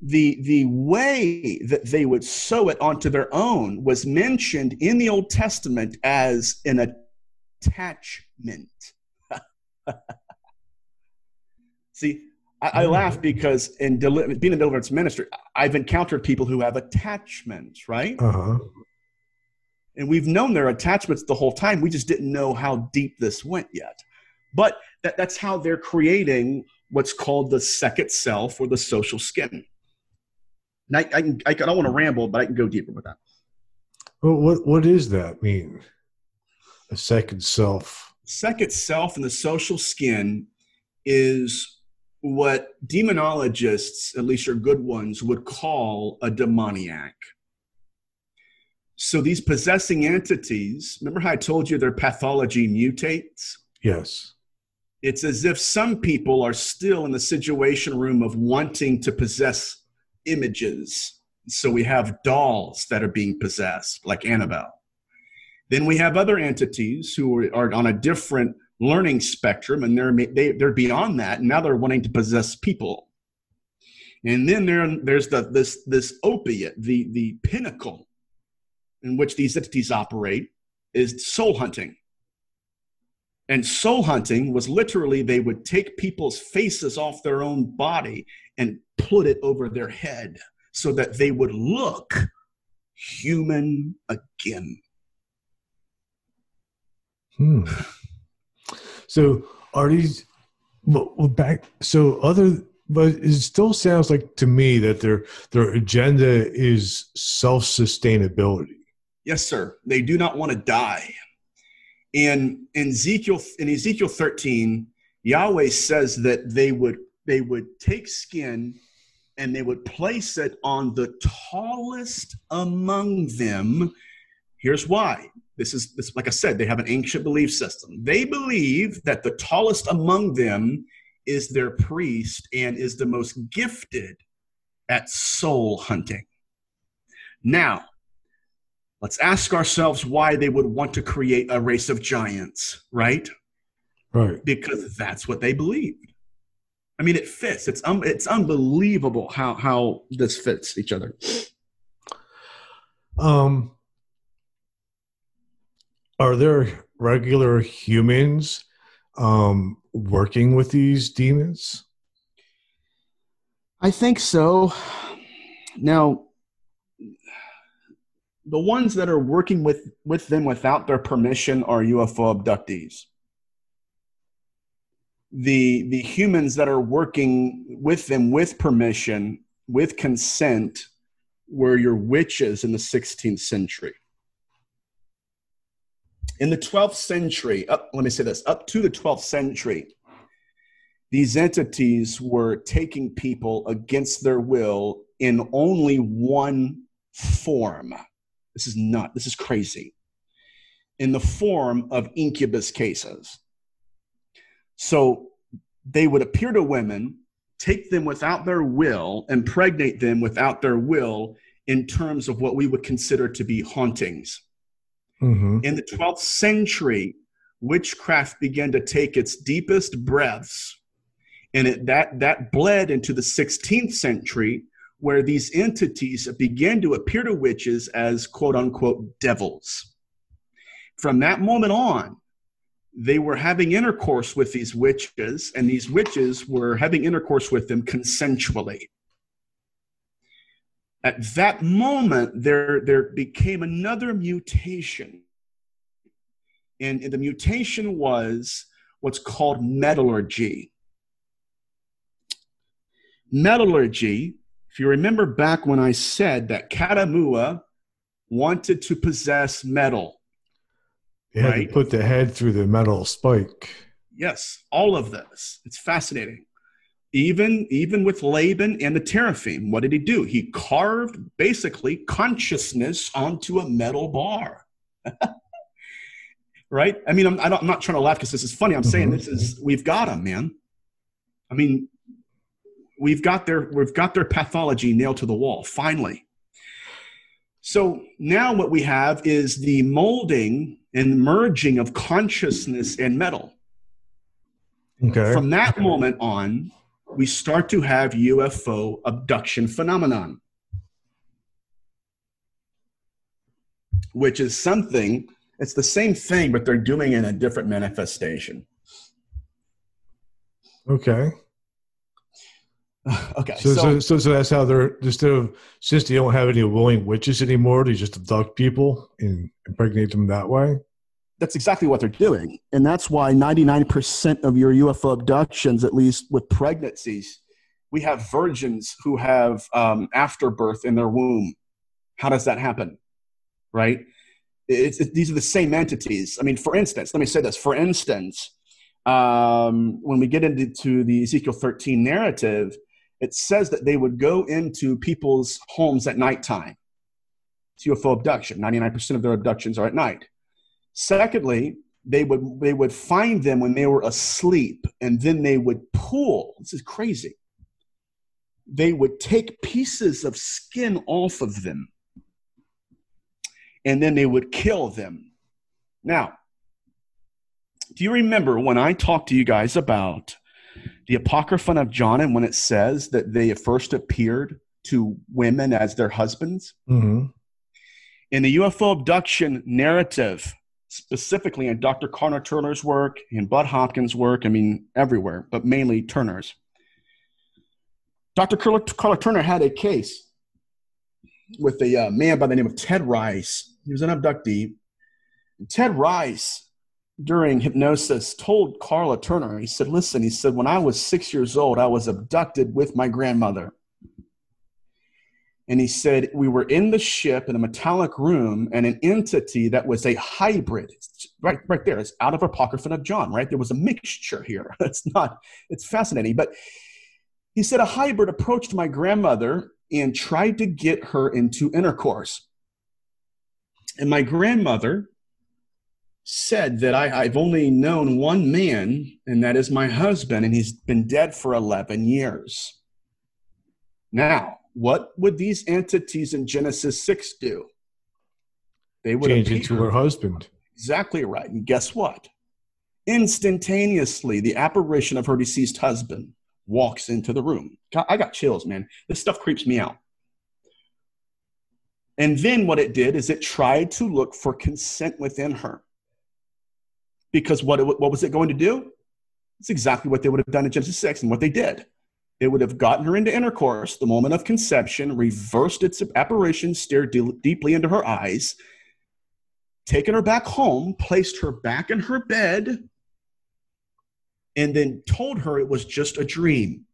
the, the way that they would sew it onto their own was mentioned in the Old Testament as an attachment. See, I, I laugh because in deli- being a deliverance minister, I've encountered people who have attachments, right? Uh-huh. And we've known their attachments the whole time. We just didn't know how deep this went yet. But that, that's how they're creating what's called the second self or the social skin. And I, I, can, I, can, I don't want to ramble, but I can go deeper with that. Well, what, what does that mean? A second self? Second self and the social skin is what demonologists, at least your good ones, would call a demoniac. So these possessing entities, remember how I told you their pathology mutates? Yes. It's as if some people are still in the situation room of wanting to possess images. So we have dolls that are being possessed, like Annabelle. Then we have other entities who are, are on a different learning spectrum and they're they, they're beyond that and now they're wanting to possess people. And then there, there's the this this opiate the the pinnacle in which these entities operate is soul hunting. And soul hunting was literally they would take people's faces off their own body and put it over their head so that they would look human again. Hmm so are these well, back? So other, but it still sounds like to me that their their agenda is self sustainability. Yes, sir. They do not want to die. And in Ezekiel in Ezekiel 13, Yahweh says that they would they would take skin and they would place it on the tallest among them. Here's why. This is this, like I said, they have an ancient belief system. They believe that the tallest among them is their priest and is the most gifted at soul hunting. Now, let's ask ourselves why they would want to create a race of giants, right? Right. Because that's what they believed. I mean, it fits. It's um, it's unbelievable how how this fits each other. Um, are there regular humans um, working with these demons? I think so. Now, the ones that are working with, with them without their permission are UFO abductees. The, the humans that are working with them with permission, with consent, were your witches in the 16th century. In the 12th century, up, let me say this, up to the 12th century, these entities were taking people against their will in only one form. This is not, this is crazy. In the form of incubus cases. So they would appear to women, take them without their will, impregnate them without their will in terms of what we would consider to be hauntings. Mm-hmm. In the 12th century, witchcraft began to take its deepest breaths and it, that, that bled into the 16th century, where these entities began to appear to witches as quote unquote devils. From that moment on, they were having intercourse with these witches, and these witches were having intercourse with them consensually. At that moment, there, there became another mutation. And, the mutation was what's called metallurgy metallurgy, if you remember back when I said that Katumuwa wanted to possess metal. He had right? to put the head through the metal spike. Yes, all of this. It's fascinating. Even even with Laban and the teraphim, what did he do? He carved basically consciousness onto a metal bar. right? I mean, I'm, I am not trying to laugh because this is funny. I'm saying mm-hmm. this is we've got him, man. I mean, we've got their we've got their pathology nailed to the wall finally so now what we have is the molding and merging of consciousness and metal okay from that moment on we start to have ufo abduction phenomenon which is something it's the same thing but they're doing in a different manifestation okay okay. So so, so, so that's how they're instead of since they don't have any willing witches anymore, they just abduct people and impregnate them that way. That's exactly what they're doing, and that's why ninety nine percent of your UFO abductions, at least with pregnancies, we have virgins who have um, afterbirth in their womb. How does that happen? Right? It's, it, these are the same entities. I mean, for instance, let me say this. For instance, um, when we get into the Ezekiel 13 narrative, it says that they would go into people's homes at nighttime. It's UFO abduction. 99% of their abductions are at night. Secondly, they would they would find them when they were asleep and then they would pull. This is crazy. They would take pieces of skin off of them and then they would kill them. Now, do you remember when I talked to you guys about the Apocryphon of John and when it says that they first appeared to women as their husbands. Mm-hmm. In the UFO abduction narrative, specifically in Dr. Karla Turner's work, in Bud Hopkins' work, I mean, everywhere, but mainly Turner's. Dr. Karla Turner had a case with a uh, man by the name of Ted Rice. He was an abductee. Ted Rice during hypnosis told Karla Turner, he said, Listen, he said, when I was six years old, I was abducted with my grandmother. And he said, We were in the ship in a metallic room, and an entity that was a hybrid, right, right there, it's out of apocryphon of John, right? There was a mixture here. It's not, it's fascinating. But he said, A hybrid approached my grandmother and tried to get her into intercourse. And my grandmother said that I, I've only known one man, and that is my husband, and he's been dead for 11 years. Now, what would these entities in Genesis 6 do? They would change into her husband. Exactly right. And guess what? Instantaneously, the apparition of her deceased husband walks into the room. I got chills, man. This stuff creeps me out. And then what it did is it tried to look for consent within her. Because what, it, what was it going to do? It's exactly what they would have done in Genesis 6 and what they did. It would have gotten her into intercourse, the moment of conception, reversed its apparition, stared de- deeply into her eyes, taken her back home, placed her back in her bed, and then told her it was just a dream.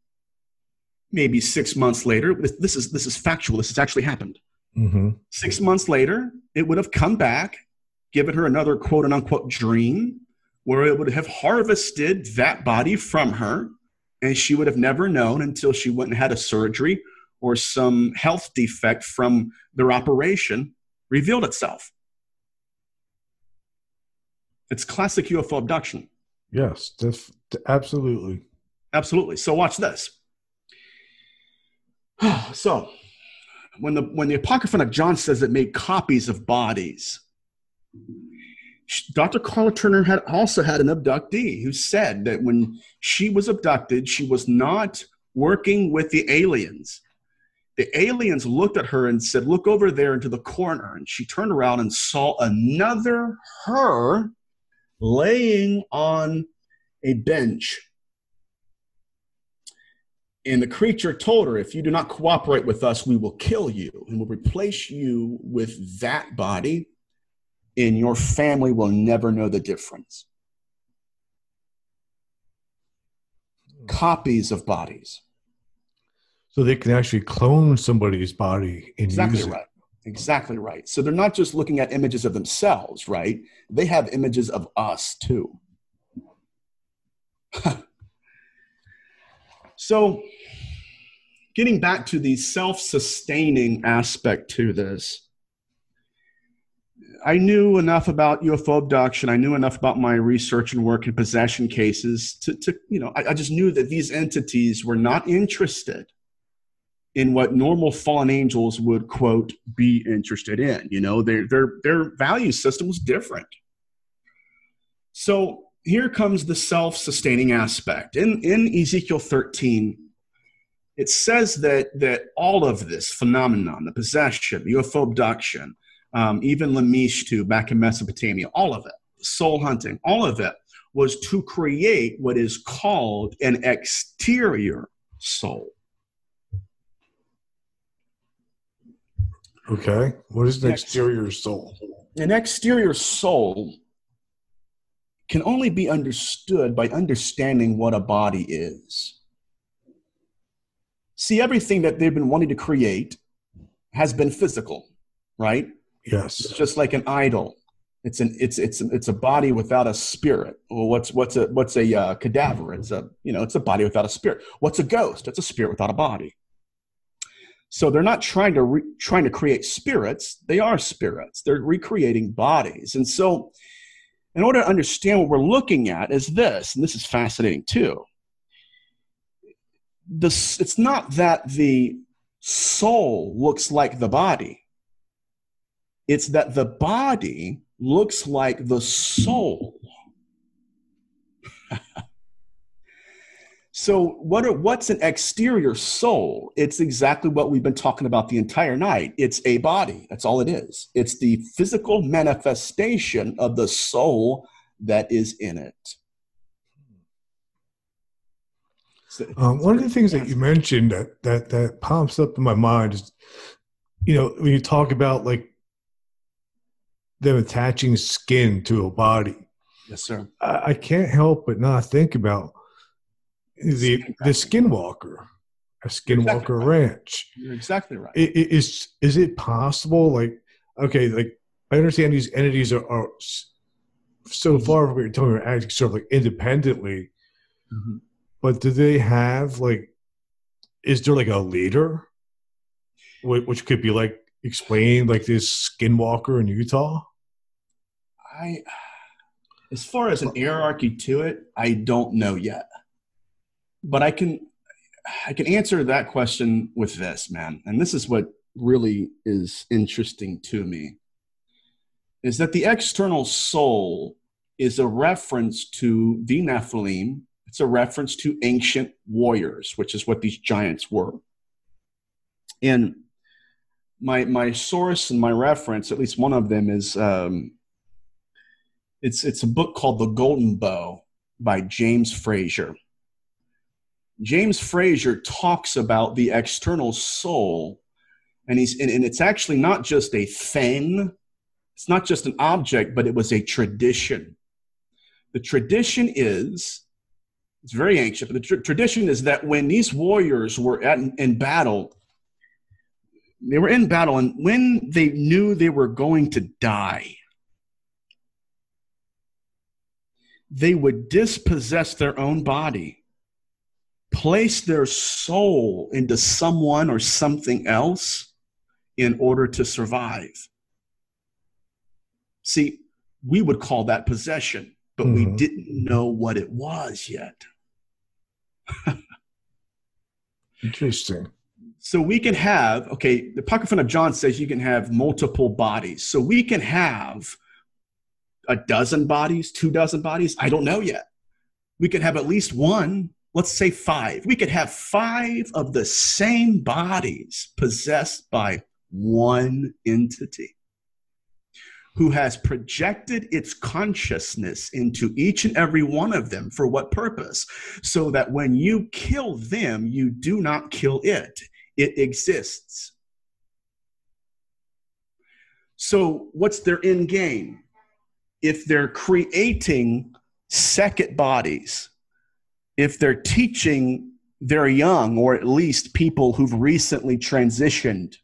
Maybe six months later, this, is this is factual. This has actually happened. Mm-hmm. Six months later, it would have come back, given her another quote unquote dream, where it would have harvested that body from her and she would have never known until she went and had a surgery or some health defect from their operation revealed itself. It's classic UFO abduction. Yes, def- absolutely. Absolutely. So watch this. so when the when the Apocrypha of John says it made copies of bodies, Dr. Karla Turner had also had an abductee who said that when she was abducted, she was not working with the aliens. The aliens looked at her and said, Look over there into the corner. And she turned around and saw another her laying on a bench. And the creature told her, If you do not cooperate with us, we will kill you and will replace you with that body and your family will never know the difference. Copies of bodies. So they can actually clone somebody's body and exactly use right. Exactly right. So they're not just looking at images of themselves, right? They have images of us too. so, getting back to the self sustaining aspect to this, I knew enough about UFO abduction. I knew enough about my research and work in possession cases to, to you know, I, I just knew that these entities were not interested in what normal fallen angels would quote be interested in. You know, their their their value system was different. So here comes the self-sustaining aspect. In in Ezekiel 13, it says that that all of this phenomenon, the possession, UFO abduction, um, even Lamashtu back in Mesopotamia, all of it, soul hunting, all of it was to create what is called an exterior soul. Okay. What is an exterior soul? An exterior soul can only be understood by understanding what a body is. See, everything that they've been wanting to create has been physical, right? Yes. It's just like an idol. It's an it's it's it's a body without a spirit. Well, what's what's a what's a uh, cadaver? It's a you know it's a body without a spirit. What's a ghost? It's a spirit without a body. So they're not trying to re- trying to create spirits. They are spirits. They're recreating bodies. And so, in order to understand what we're looking at, is this, and this is fascinating too. This it's not that the soul looks like the body it's that the body looks like the soul. so, what are, what's an exterior soul? It's exactly what we've been talking about the entire night. It's a body. That's all it is. It's the physical manifestation of the soul that is in it. Um, one of the things that you mentioned that, that that pops up in my mind is, you know, when you talk about like them attaching skin to a body. Yes, sir. I, I can't help but not think about the the skinwalker. a Skinwalker Exactly right. Ranch. You're exactly right. Is is it possible? Like, okay, like I understand these entities are, are so Mm-hmm. far from what you're talking about, acting sort of like independently. Mhm. But do they have like? Is there like a leader, which could be like explained like this Skinwalker in Utah? I, as far as an hierarchy to it, I don't know yet. But I can, I can answer that question with this, man. And this is what really is interesting to me, is that the external soul is a reference to the Nephilim. It's a reference to ancient warriors, which is what these giants were. And my my source and my reference, at least one of them, is um, it's it's a book called The Golden Bough by James Frazer. James Frazer talks about the external soul, and he's and, and it's actually not just a thing, it's not just an object, but it was a tradition. The tradition is it's very ancient, but the tr- tradition is that when these warriors were at, in battle, they were in battle, and when they knew they were going to die, they would dispossess their own body, place their soul into someone or something else in order to survive. See, we would call that possession, but we Mhm. didn't know what it was yet. Interesting. So we can have, okay, the Apocryphon of John says you can have multiple bodies. So we can have a dozen bodies, two dozen bodies. I don't know yet. We could have at least one, let's say five. We could have five of the same bodies possessed by one entity who has projected its consciousness into each and every one of them. For what purpose? So that when you kill them, you do not kill it it exists. So, what's their end game? If they're creating second bodies, if they're teaching their young, or at least people who've recently transitioned,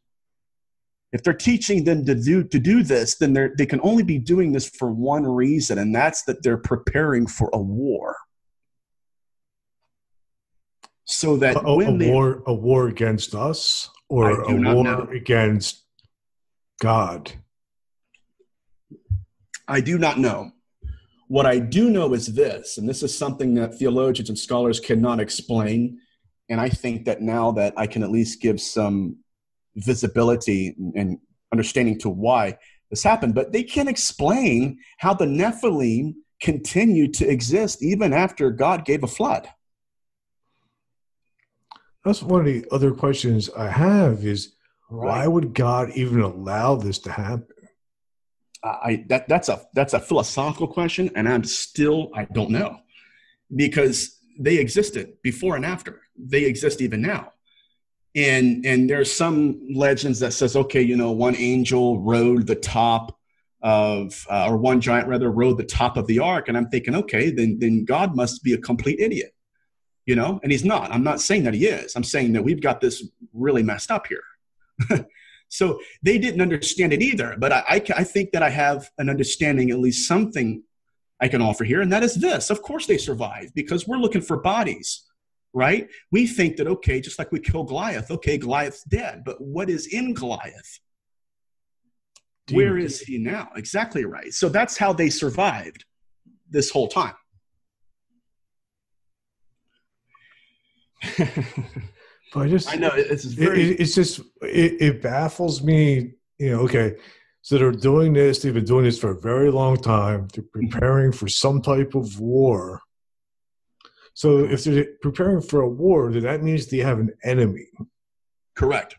if they're teaching them to do, to do this, then they're, they can only be doing this for one reason, and that's that they're preparing for a war. So that A, a- when a they war, a war against us, or a war know. against God. I do not know. What I do know is this, and this is something that theologians and scholars cannot explain. And I think that now that I can at least give some visibility and understanding to why this happened, but they can't explain how the Nephilim continued to exist even after God gave a flood. That's one of the other questions I have is why would God even allow this to happen? I that that's a that's a philosophical question, and I'm still I don't know because they existed before and after. They exist even now, and and there's some legends that says okay, you know, one angel rode the top of uh, or one giant rather rode the top of the ark, and I'm thinking okay, then then God must be a complete idiot, you know, and he's not. I'm not saying that he is. I'm saying that we've got this really messed up here. So they didn't understand it either. But I, I, I think that I have an understanding, at least something I can offer here, and that is this. Of course, they survived because we're looking for bodies, right? We think that, okay, just like we kill Goliath, okay, Goliath's dead. But what is in Goliath? Where Demon. is he now? Exactly right. So that's how they survived this whole time. But I just I know it's very it- it's just it, it baffles me you know okay so they're doing this they've been doing this for a very long time they're mm-hmm. preparing for some type of war so if they're preparing for a war then that means they have an enemy Correct.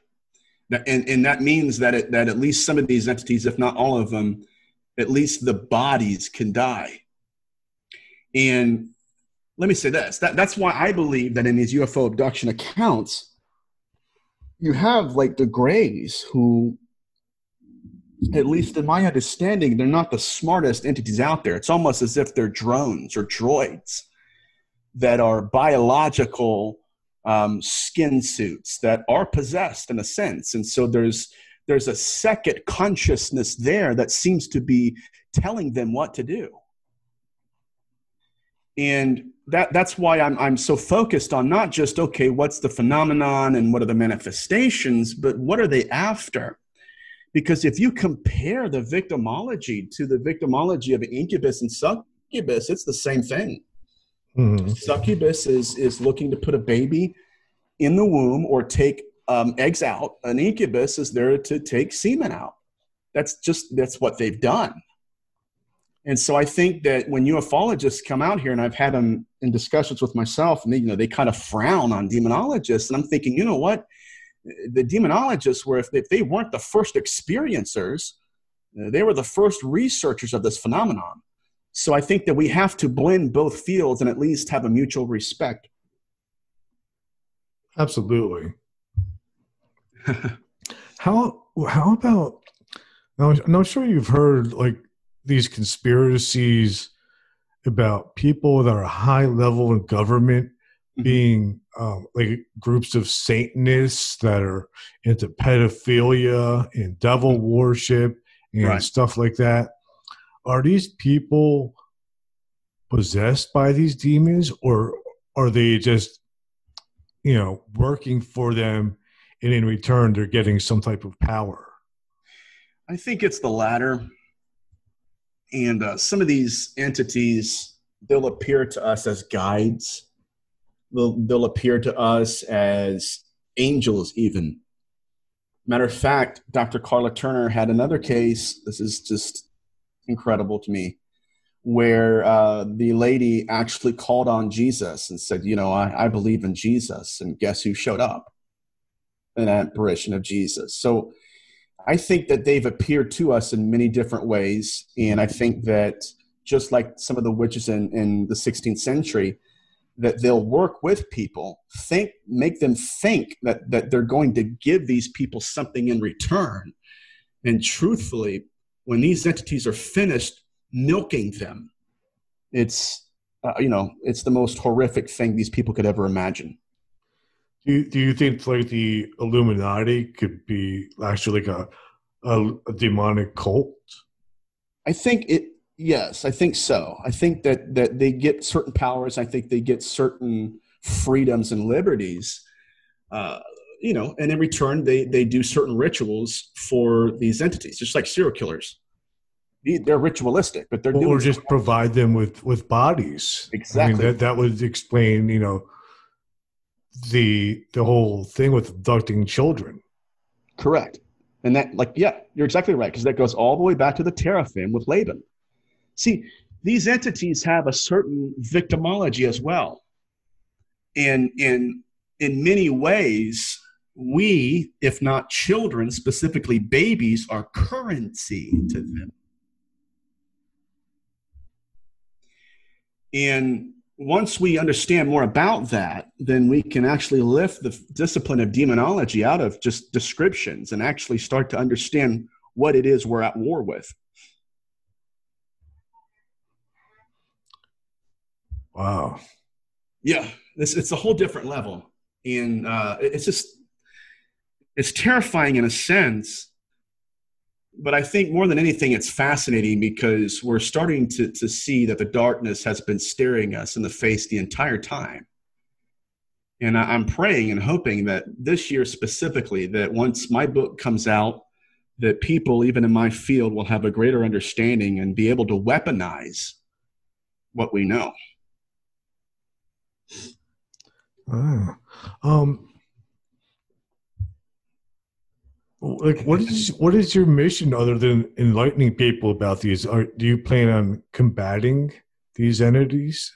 And, and that means that, it, that at least some of these entities, if not all of them, at least the bodies can die. And let me say this that, that's why I believe that in these UFO abduction accounts, you have like the Greys who, at least in my understanding, they're not the smartest entities out there. It's almost as if they're drones or droids that are biological um, skin suits that are possessed in a sense. And so there's there's a second consciousness there that seems to be telling them what to do. And that, that's why I'm, I'm so focused on not just, okay, what's the phenomenon and what are the manifestations, but what are they after? Because if you compare the victimology to the victimology of incubus and succubus, it's the same thing. Mm-hmm. Succubus is, is looking to put a baby in the womb or take um, eggs out. An incubus is there to take semen out. That's just that's what they've done. And so I think that when ufologists come out here, and I've had them in discussions with myself, and they, you know, they kind of frown on demonologists, and I'm thinking, you know what? The demonologists were, if they, if they weren't the first experiencers, uh, they were the first researchers of this phenomenon. So I think that we have to blend both fields and at least have a mutual respect. Absolutely. how how about? I'm sure you've heard like these conspiracies about people that are high level in government mm-hmm. being um, like groups of Satanists that are into pedophilia and devil mm-hmm. worship and right. stuff like that. Are these people possessed by these demons or are they just, you know, working for them and in return they're getting some type of power? I think it's the latter and uh, some of these entities they'll appear to us as guides. They'll, they'll appear to us as angels even. Matter of fact dr Karla Turner had another case this is just incredible to me where uh, the lady actually called on jesus and said you know I, I believe in jesus and guess who showed up? An apparition of jesus. So I think that they've appeared to us in many different ways. And I think that just like some of the witches in, in the 16th century, that they'll work with people, think, make them think that, that they're going to give these people something in return. And truthfully, when these entities are finished milking them, it's, uh, you know, it's the most horrific thing these people could ever imagine. Do you, do you think like the Illuminati could be actually like a, a, a demonic cult? I think it. Yes, I think so. I think that that they get certain powers. I think they get certain freedoms and liberties. Uh, you know, and in return, they they do certain rituals for these entities, just like serial killers. They're ritualistic, but they're or, or just provide them with with bodies. Exactly. I mean, that that would explain, you know, the the whole thing with abducting children. Correct. And that, like, yeah, you're exactly right, because that goes all the way back to the teraphim with Laban. See, these entities have a certain victimology as well. And in in many ways, we, if not children, specifically babies, are currency to them. And once we understand more about that, then we can actually lift the discipline of demonology out of just descriptions and actually start to understand what it is we're at war with. Wow. Yeah, it's, it's a whole different level. And uh, it's just, it's terrifying in a sense but I think more than anything, it's fascinating because we're starting to, to see that the darkness has been staring us in the face the entire time. And I, I'm praying and hoping that this year specifically, that once my book comes out, that people, even in my field, will have a greater understanding and be able to weaponize what we know. Ah. Um, like what is what is your mission other than enlightening people about these? Are do you plan on combating these entities?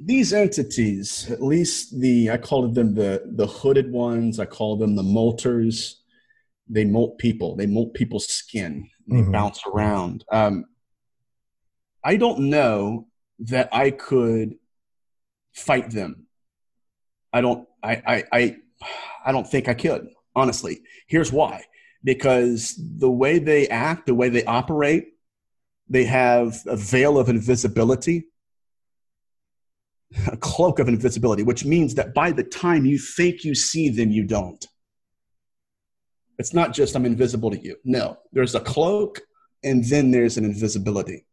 These entities at least the i call them the the hooded ones. I call them the molters. They molt people. They molt people's skin. They mm-hmm. bounce around. Um, i don't know that i could fight them. I don't i i, I I don't think I could, honestly. Here's why because the way they act, the way they operate, they have a veil of invisibility. a cloak of invisibility, which means that by the time you think you see them, you don't. It's not just I'm invisible to you. No, there's a cloak and then there's an invisibility.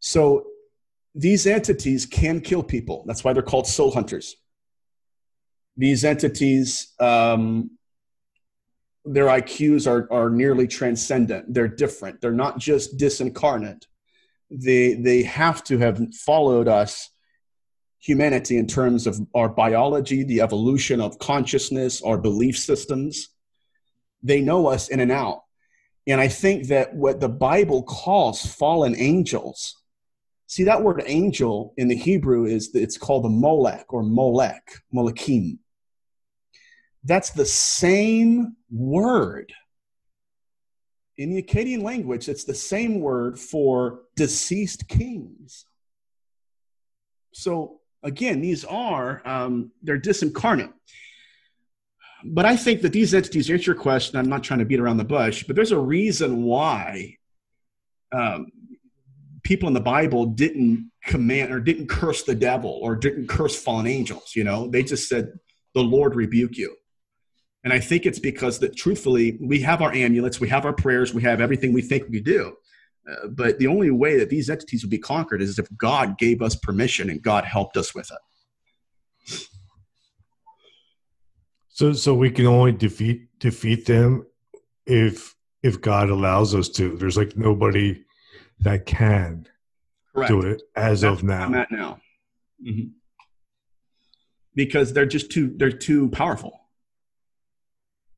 So these entities can kill people. That's why they're called soul hunters. These entities, um, their IQs are, are nearly transcendent. They're different. They're not just disincarnate. They, they have to have followed us, humanity, in terms of our biology, the evolution of consciousness, our belief systems. They know us in and out. And I think that what the Bible calls fallen angels, see that word angel in the Hebrew is it's called the Molech or Molech, Molekim. That's the same word. In the Akkadian language, it's the same word for deceased kings. So again, these are um, they're disincarnate. But I think that these entities, answer your question, I'm not trying to beat around the bush, but there's a reason why um, people in the Bible didn't command or didn't curse the devil or didn't curse fallen angels. You know, they just said, "The Lord rebuke you." And I think it's because that truthfully, we have our amulets, we have our prayers, we have everything we think we do. Uh, but the only way that these entities will be conquered is if God gave us permission and God helped us with it. So, so we can only defeat defeat them if if God allows us to. There's like nobody that can Correct. do it as That's of now. I'm at now, mm-hmm. because they're just too they're too powerful.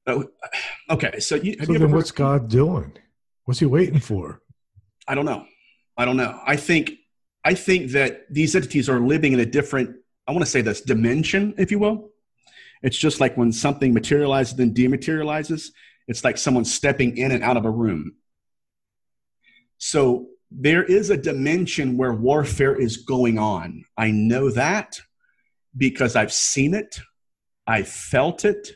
Oh, okay, so you, so you then what's God doing? What's he waiting for? I don't know. I don't know. I think I think that these entities are living in a different. I want to say this dimension, if you will. It's just like when something materializes and dematerializes. It's like someone stepping in and out of a room. So there is a dimension where warfare is going on. I know that because I've seen it, I felt it,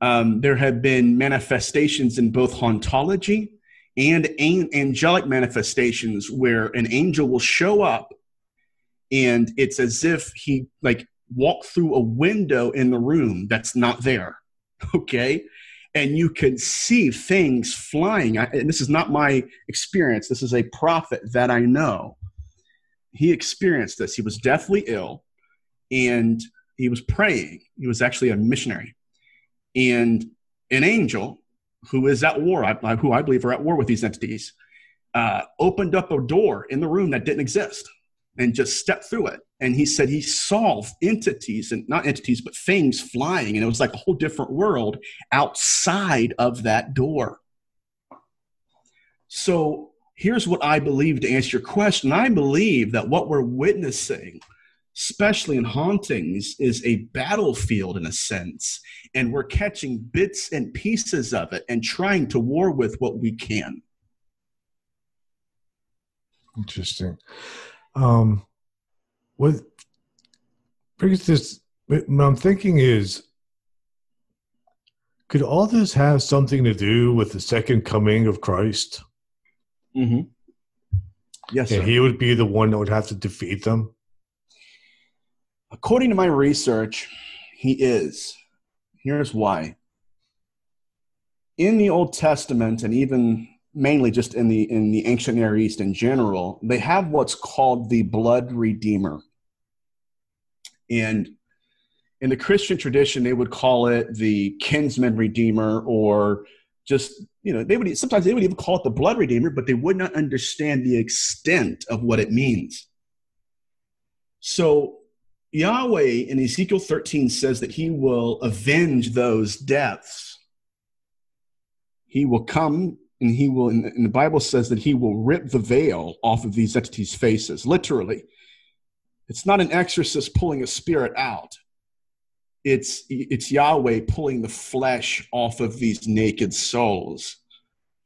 um, there have been manifestations in both hauntology and angelic manifestations where an angel will show up and it's as if he like walked through a window in the room that's not there okay and you can see things flying. I, and this is not my experience. This is a prophet that i know. He experienced this. He was deathly ill and he was praying. He was actually a missionary. And an angel who is at war, who I believe are at war with these entities, uh, opened up a door in the room that didn't exist and just stepped through it. And he said he saw entities and not entities, but things flying. And it was like a whole different world outside of that door. So here's what I believe to answer your question. I believe that what we're witnessing especially in hauntings, is a battlefield in a sense. And we're catching bits and pieces of it and trying to war with what we can. Interesting. Um, what brings this, what I'm thinking is, could all this have something to do with the second coming of Christ? Mm-hmm. Yes, and sir. he would be the one that would have to defeat them. According to my research, he is. Here's why. In the Old Testament, and even mainly just in the in the ancient Near East in general, they have what's called the blood redeemer. And in the Christian tradition, they would call it the kinsman redeemer, or just you know they would sometimes they would even call it the blood redeemer, but they would not understand the extent of what it means. So Yahweh in Ezekiel 13 says that he will avenge those deaths. He will come and he will, and the Bible says that he will rip the veil off of these entities' faces, literally. It's not an exorcist pulling a spirit out. It's, it's Yahweh pulling the flesh off of these naked souls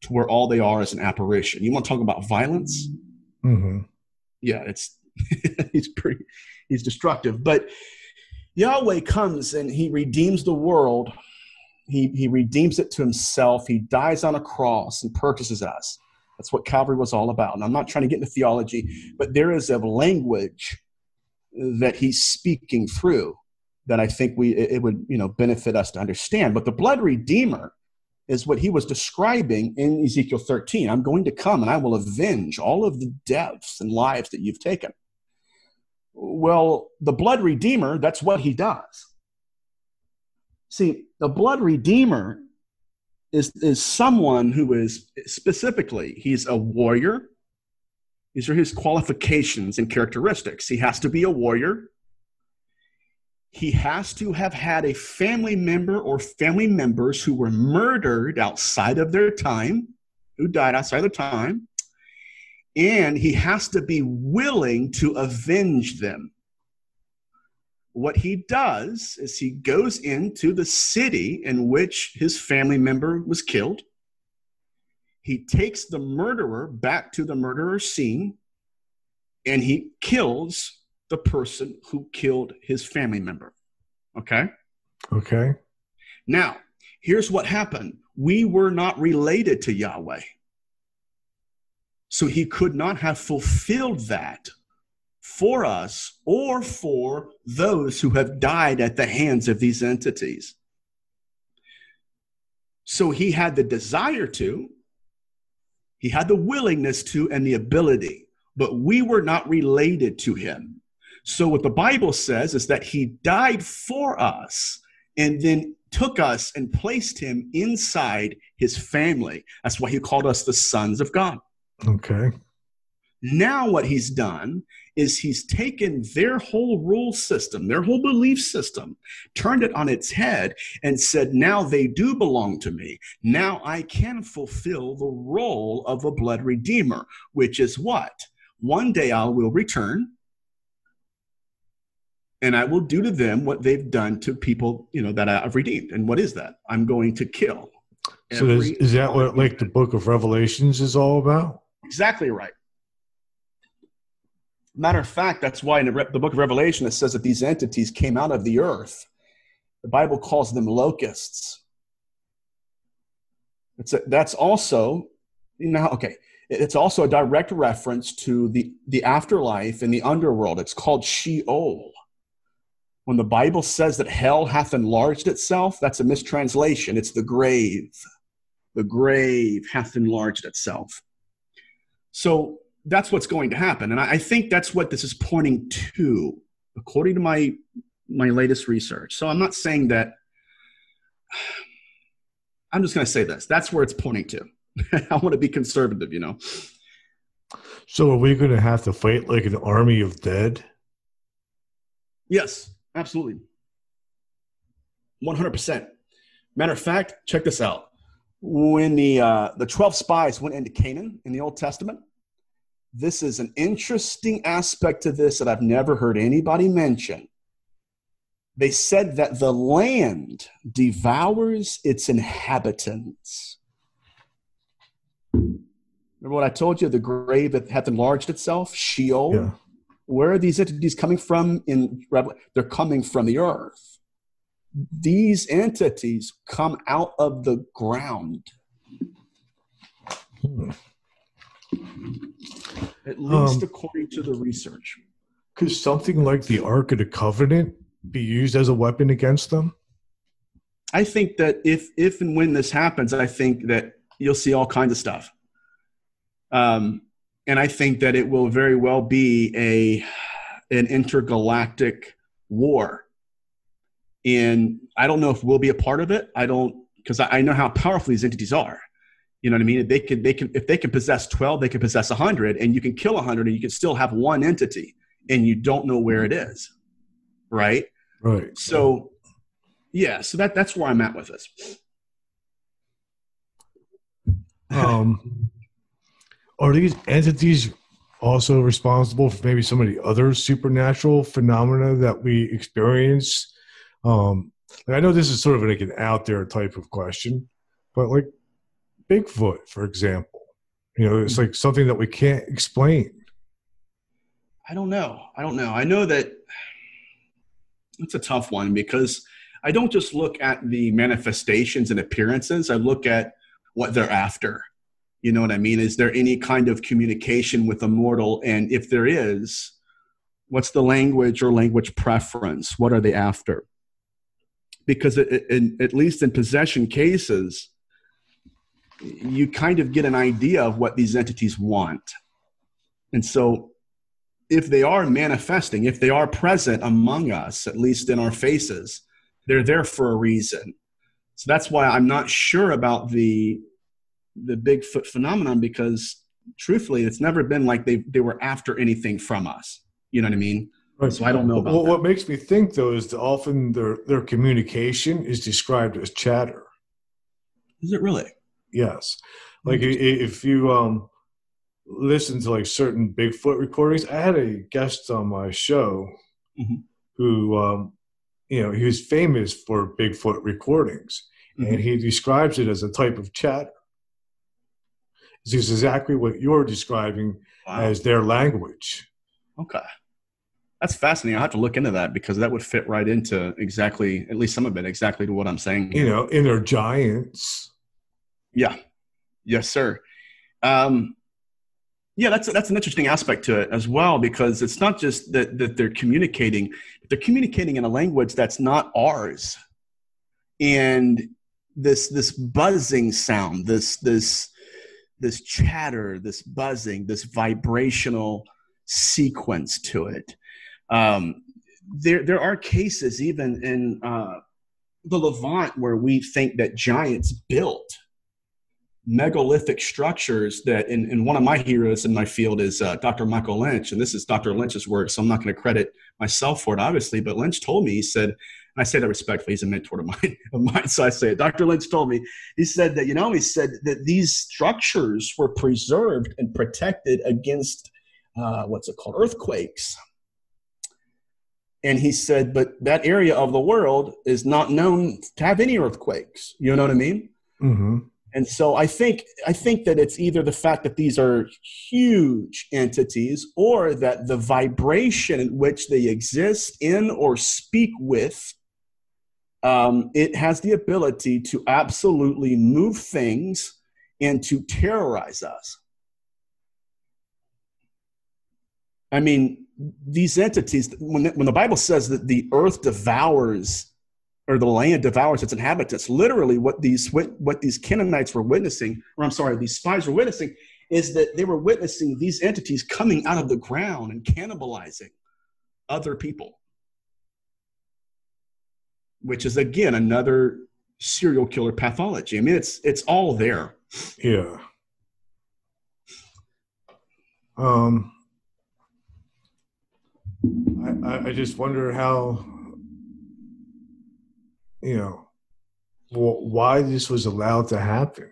to where all they are is an apparition. You want to talk about violence? Mm-hmm. Yeah, it's he's pretty he's destructive. But Yahweh comes and he redeems the world. He, he redeems it to himself. He dies on a cross and purchases us. That's what Calvary was all about. And I'm not trying to get into theology, but there is a language that he's speaking through that I think we it would you know benefit us to understand. But the blood redeemer is what he was describing in Ezekiel 13. I'm going to come and I will avenge all of the deaths and lives that you've taken. Well, the blood redeemer, that's what he does. See, the blood redeemer is, is someone who is specifically, he's a warrior. These are his qualifications and characteristics. He has to be a warrior. He has to have had a family member or family members who were murdered outside of their time, who died outside of their time. And he has to be willing to avenge them what he does is he goes into the city in which his family member was killed. He takes the murderer back to the murderer scene and he kills the person who killed his family member. Okay? Okay. Now, here's what happened we were not related to Yahweh. So he could not have fulfilled that for us or for those who have died at the hands of these entities. So he had the desire to, he had the willingness to, and the ability, but we were not related to him. So what the Bible says is that he died for us and then took us and placed him inside his family. That's why he called us the sons of God. Okay. Now, what he's done is he's taken their whole rule system, their whole belief system, turned it on its head, and said, Now they do belong to me. Now I can fulfill the role of a blood redeemer, which is what? One day I will return and I will do to them what they've done to people, you know, that I've redeemed. And what is that? I'm going to kill. So is, is that what like the book of Revelations is all about? Exactly right. Matter of fact, that's why in the book of Revelation it says that these entities came out of the earth. The Bible calls them locusts. A, that's also, you know, okay, it's also a direct reference to the, the afterlife in the underworld. It's called Sheol. When the Bible says that hell hath enlarged itself, that's a mistranslation. It's the grave. The grave hath enlarged itself. So that's what's going to happen. And I, I think that's what this is pointing to, according to my my latest research. So I'm not saying that I'm just going to say this. That's where it's pointing to. I want to be conservative, you know. So are we going to have to fight like an army of dead? Yes, absolutely. 100%. Matter of fact, check this out. When the uh, the 12 spies went into Canaan in the Old Testament, this is an interesting aspect to this that I've never heard anybody mention. They said that the land devours its inhabitants. Remember what I told you? The grave that hath enlarged itself, Sheol. Yeah. Where are these entities coming from? In they're coming from the earth. These entities come out of the ground. Hmm at least um, according to the research. Could something like the Ark of the Covenant be used as a weapon against them? I think that if if and when this happens, I think that you'll see all kinds of stuff. Um, and I think that it will very well be a an intergalactic war. And I don't know if we'll be a part of it. I don't because I, I know how powerful these entities are. You know what I mean? They can, they can, if they can possess 12, they can possess 100, and you can kill 100 and you can still have one entity and you don't know where it is. Right? Right. So, yeah, so that, that's where I'm at with this. Um, are these entities also responsible for maybe some of the other supernatural phenomena that we experience? Um, I know this is sort of like an out there type of question, but like Bigfoot, for example. You know, it's like something that we can't explain. I don't know. I don't know. I know that it's a tough one because I don't just look at the manifestations and appearances, I look at what they're after. You know what I mean? Is there any kind of communication with a mortal? And if there is, What's the language or language preference? What are they after? Because it, it, at least in possession cases, you kind of get an idea of what these entities want. And so, if they are manifesting, if they are present among us, at least in our faces, they're there for a reason. So that's why I'm not sure about the the Bigfoot phenomenon because truthfully, it's never been like they they were after anything from us. You know what I mean? Right. So I don't know about well, what makes me think though is that often their their communication is described as chatter. Is it really? Yes. Like if you um listen to like certain Bigfoot recordings, I had a guest on my show mm-hmm. who um you know he was famous for Bigfoot recordings, mm-hmm. and he describes it as a type of chatter. This is exactly what you're describing wow. as their language. Okay. That's fascinating. I'll have to look into that because that would fit right into exactly, at least some of it, exactly to what I'm saying. You know, in their giants. Yeah. Yes, sir. Um, yeah, that's that's an interesting aspect to it as well because it's not just that that they're communicating; they're communicating in a language that's not ours, and this this buzzing sound, this this this chatter, this buzzing, this vibrational sequence to it. Um, there, there are cases even in uh, the Levant where we think that giants built megalithic structures that in one of my heroes in my field is uh, dr michael lynch and this is dr lynch's work so i'm not going to credit myself for it obviously but lynch told me he said and I say that respectfully. He's a mentor of mine, of mine, so I say it. Dr. Lynch told me. He said that you know he said that these structures were preserved and protected against uh, what's it called earthquakes. And he said, but that area of the world is not known to have any earthquakes. You know what I mean? Mm-hmm. And so I think I think that it's either the fact that these are huge entities or that the vibration in which they exist in or speak with um, it has the ability to absolutely move things and to terrorize us. I mean, these entities, when when the Bible says that the earth devours or the land devours its inhabitants, literally what these what these Canaanites were witnessing, or I'm sorry, these spies were witnessing, is that they were witnessing these entities coming out of the ground and cannibalizing other people which is again another serial killer pathology. I mean, it's it's all there. Yeah. Um, I I just wonder how you know why this was allowed to happen.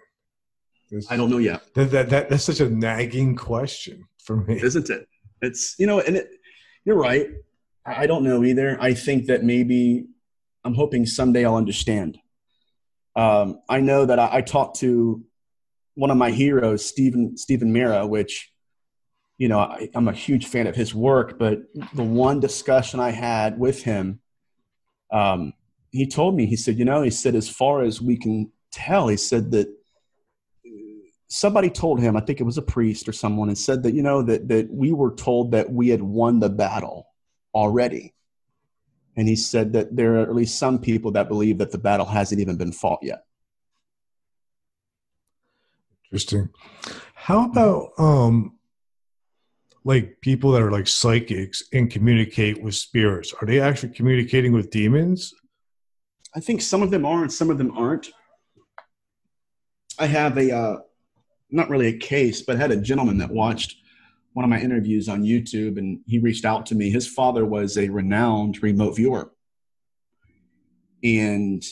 I don't know yet. That, that, that that's such a nagging question for me, isn't it? It's you know, and it, you're right. I don't know either. I think that maybe I'm hoping someday I'll understand. Um, I know that I, I, talked to one of my heroes, Steven Steven Mera, which you know I, I'm a huge fan of his work. But the one discussion I had with him, um, he told me he said, you know, he said as far as we can tell, he said that somebody told him, I think it was a priest or someone, and said that you know that that we were told that we had won the battle already and he said that there are at least some people that believe that the battle hasn't even been fought yet. Interesting. How about um like people that are like psychics and communicate with spirits? Are they actually communicating with demons? I think some of them are and some of them aren't. I have a uh, not really a case, but I had a gentleman that watched one of my interviews on YouTube, and he reached out to me. His father was a renowned remote viewer. And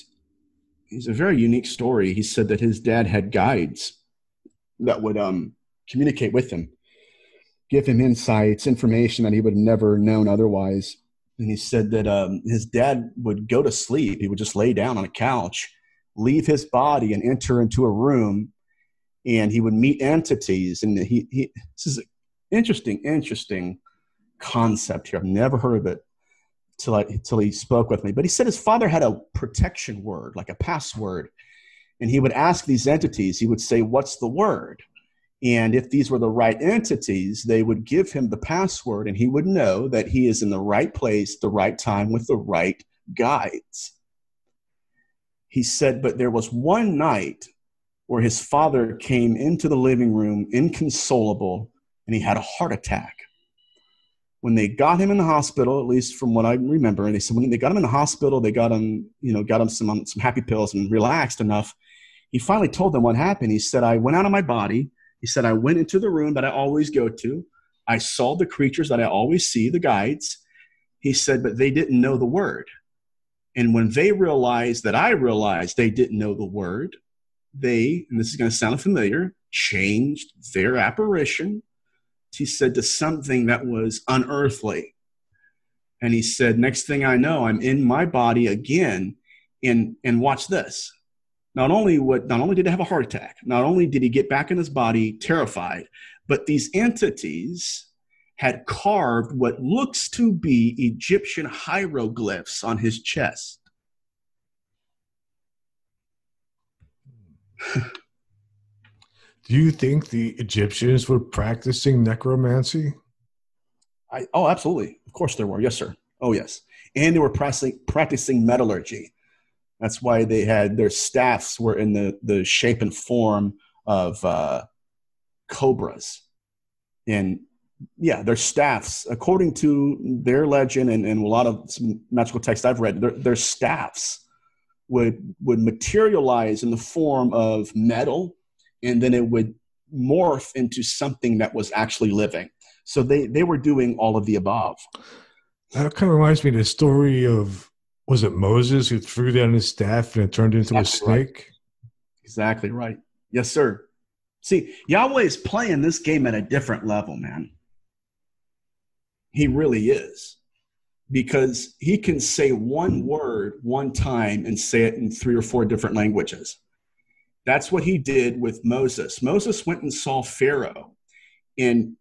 it's a very unique story. He said that his dad had guides that would um, communicate with him, give him insights, information that he would have never known otherwise. And he said that um, his dad would go to sleep. He would just lay down on a couch, leave his body, and enter into a room. And he would meet entities. And he, he this is interesting, interesting concept here. I've never heard of it till I till he spoke with me. But he said his father had a protection word, like a password, and he would ask these entities. He would say, "What's the word?" And if these were the right entities, they would give him the password and he would know that he is in the right place, the right time, with the right guides. He said, but there was one night where his father came into the living room inconsolable and he had a heart attack. When they got him in the hospital, at least from what I remember, and they said when they got him in the hospital, they got him, you know, got him some um, some happy pills and relaxed enough. He finally told them what happened. He said, "I went out of my body. He said, I went into the room that I always go to. I saw the creatures that I always see, the guides. He said, but they didn't know the word. And when they realized that I realized they didn't know the word, they, and this is going to sound familiar, changed their apparition, he said, to something that was unearthly. And he said, next thing I know, I'm in my body again. And, and watch this. Not only what, not only did he have a heart attack, not only did he get back in his body terrified, but these entities had carved what looks to be Egyptian hieroglyphs on his chest. Do you think the Egyptians were practicing necromancy? I, oh, absolutely. Of course there were. Yes, sir. Oh, yes. And they were practicing, practicing metallurgy. That's why they had their staffs were in the, the shape and form of uh, cobras. And yeah, their staffs, according to their legend and, and a lot of magical texts I've read, their, their staffs would would materialize in the form of metal, and then it would morph into something that was actually living. So they they were doing all of the above. That kind of reminds me of the story of was it Moses who threw down his staff and it turned into exactly a snake? Right. Exactly right. Yes, sir. See, Yahweh is playing this game at a different level, man. He really is. Because he can say one word one time and say it in three or four different languages. That's what he did with Moses. Moses went and saw Pharaoh, and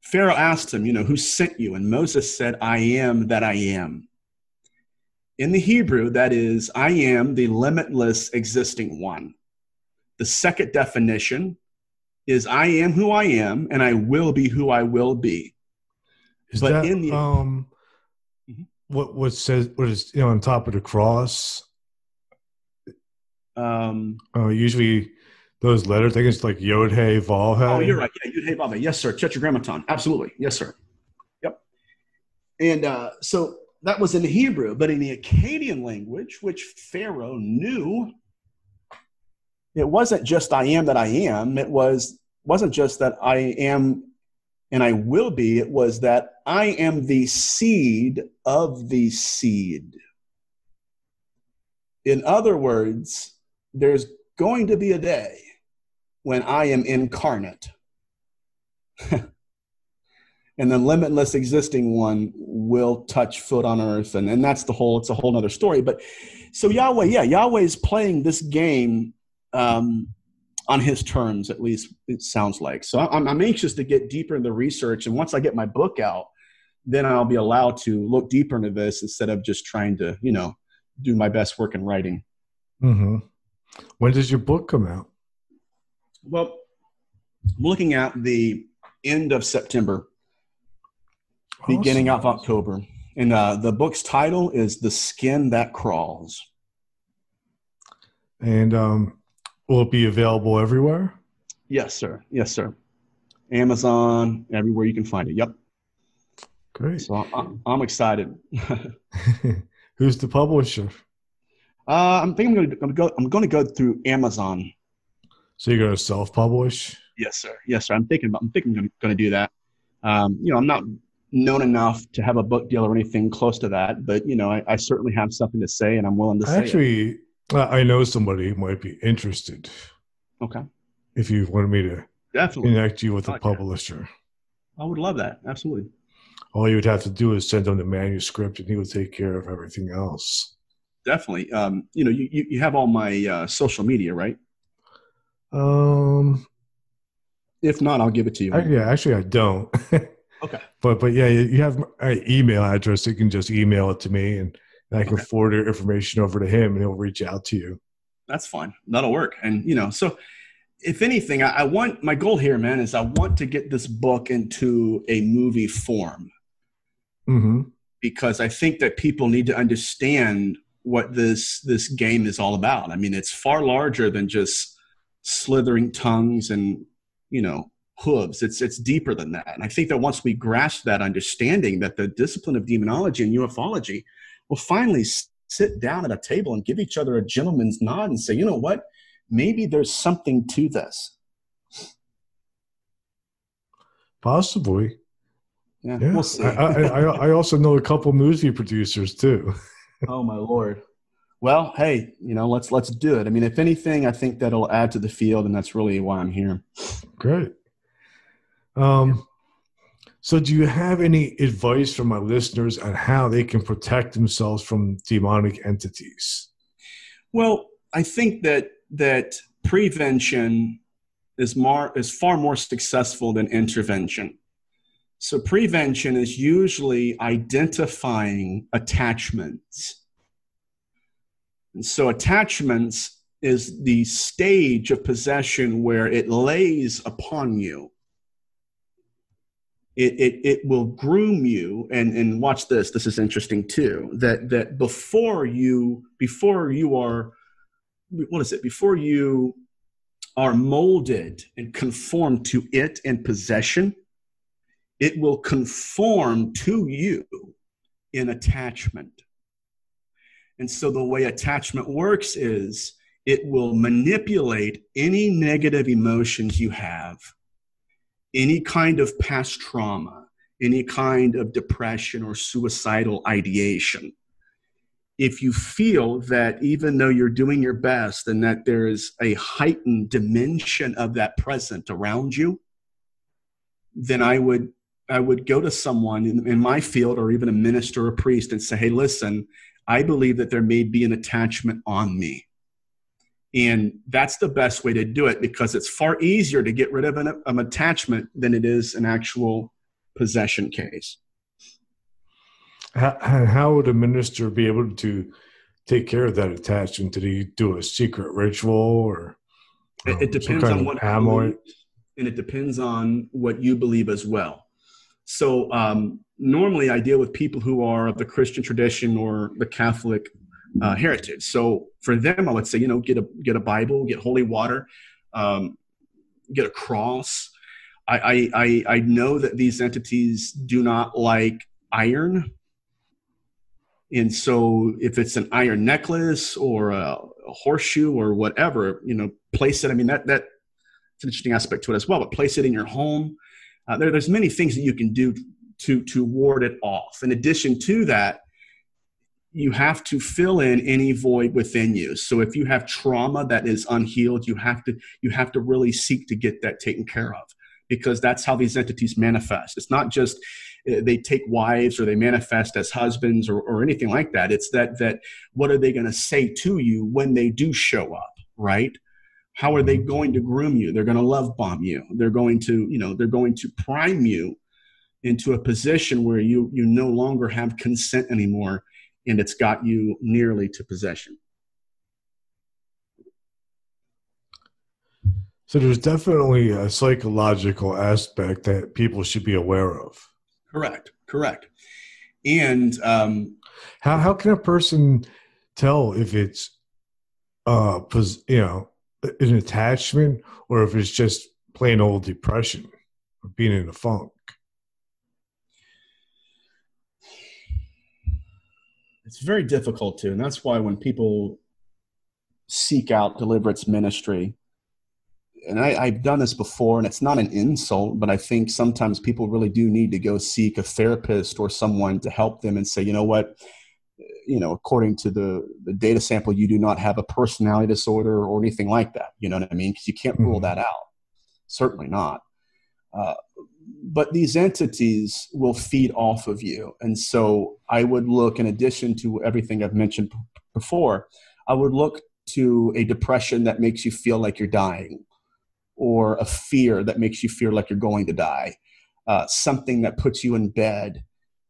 Pharaoh asked him, You know, who sent you? And Moses said, I am that I am. In the Hebrew, that is, I am the limitless existing one. The second definition is I am who I am and I will be who I will be. Is but that, in the um mm-hmm. what what says what is you know on top of the cross? Um uh, usually those letters, I think it's like Yod Hey Vav Hey. Oh, you're right. Yeah, Yod Hey Vav Hey. Yes, sir. Tetragrammaton. Absolutely. Yes, sir. Yep. And uh, so that was in Hebrew, but in the Akkadian language, which Pharaoh knew, it wasn't just I am that I am. It was wasn't just that I am and I will be. It was that I am the seed of the seed. In other words, there's going to be a day when I am incarnate. and the limitless existing one will touch foot on earth. And, and that's the whole it's a whole other story. But so yahweh yeah yahweh is playing this game um, on his terms at least it sounds like. So I'm, I'm anxious to get deeper in the research. And once i get my book out then i'll be allowed to look deeper into this instead of just trying to you know do my best work in writing. Mm-hmm. when does your book come out? Well i'm looking at the end of september beginning of October. And uh, the book's title is The Skin That Crawls. And um, will it be available everywhere? Yes, sir. Yes, sir. Amazon, everywhere you can find it. Yep. Great. So I'm, I'm excited. Who's the publisher? Uh, I'm thinking I'm going to go. I'm going to go through Amazon. So you're going to self-publish? Yes, sir. Yes, sir. I'm thinking. About, I'm thinking. I'm going to do that. Um, you know, I'm not known enough to have a book deal or anything close to that, but you know, I, I certainly have something to say, and I'm willing to say. Actually, it. I know somebody who might be interested. Okay. If you wanted me to definitely connect you with a publisher, I would love that. Absolutely. All you would have to do is send him the manuscript, and he would take care of everything else. Definitely. Um, you know, you, you have all my uh, social media, right? Um, if not, I'll give it to you. I, yeah, actually, I don't. Okay. But but yeah, you have my email address. You can just email it to me, and I can okay. forward your information over to him, and he'll reach out to you. That's fine. That'll work. And you know, so if anything, I, I want my goal here, man, is I want to get this book into a movie form Mm-hmm. because I think that people need to understand what this this game is all about. I mean, it's far larger than just slithering tongues and you know hooves. It's it's deeper than that. And I think that once we grasp that understanding, that the discipline of demonology and ufology will finally sit down at a table and give each other a gentleman's nod and say, you know what, maybe there's something to this. Possibly. Yeah, Yeah. we'll see. I, I, I, I also know a couple movie producers too. oh my lord. Well, hey, you know, let's let's do it. I mean, if anything, I think that'll add to the field, and that's really why I'm here. Great. Um, so, do you have any advice for my listeners on how they can protect themselves from demonic entities? Well, I think that that prevention is more is far more successful than intervention. So prevention is usually identifying attachments. And so attachments is the stage of possession where it lays upon you. It, it, it will groom you and, and watch this this is interesting too that that before you before you are what is it? Before you are molded and conformed to it and possession it will conform to you in attachment. And so the way attachment works is it will manipulate any negative emotions you have any kind of past trauma any kind of depression or suicidal ideation if you feel that even though you're doing your best and that there is a heightened dimension of that present around you, then I would I would go to someone in, in my field or even a minister or a priest and say, hey, listen, I believe that there may be an attachment on me. And that's the best way to do it because it's far easier to get rid of an, an attachment than it is an actual possession case. How, how would a minister be able to take care of that attachment? Did he do a secret ritual or? It, um, it depends on what and it depends on what you believe as well. So um, normally, I deal with people who are of the Christian tradition or the Catholic uh, heritage. So for them, I would say, you know, get a get a Bible, get holy water, um, get a cross. I, I I know that these entities do not like iron. And so, if it's an iron necklace or a, a horseshoe or whatever, you know, place it. I mean, that that it's an interesting aspect to it as well. But place it in your home. Uh, there, there's many things that you can do to to ward it off. In addition to that, you have to fill in any void within you. So if you have trauma that is unhealed, you have to you have to really seek to get that taken care of because that's how these entities manifest. It's not just uh, they take wives or they manifest as husbands or, or anything like that. It's that that what are they going to say to you when they do show up, right? How are they going to groom you? They're going to love bomb you. They're going to, you know, they're going to prime you into a position where you you no longer have consent anymore, and it's got you nearly to possession. So there's definitely a psychological aspect that people should be aware of. Correct. Correct. And um, How how can a person tell if it's uh pos- you know an attachment or if it's just plain old depression or being in a funk? It's very difficult to and that's why when people seek out deliverance ministry and I, i've done this before and it's not an insult but i think sometimes people really do need to go seek a therapist or someone to help them and say you know what? You know according to the the data sample you do not have a personality disorder or anything like that. You know what i mean? Because you can't rule Mhm. that out. Certainly not. Uh, but these entities will feed off of you. And so I would look, in addition to everything I've mentioned before, I would look to a depression that makes you feel like you're dying, or a fear that makes you feel like you're going to die, uh, something that puts you in bed,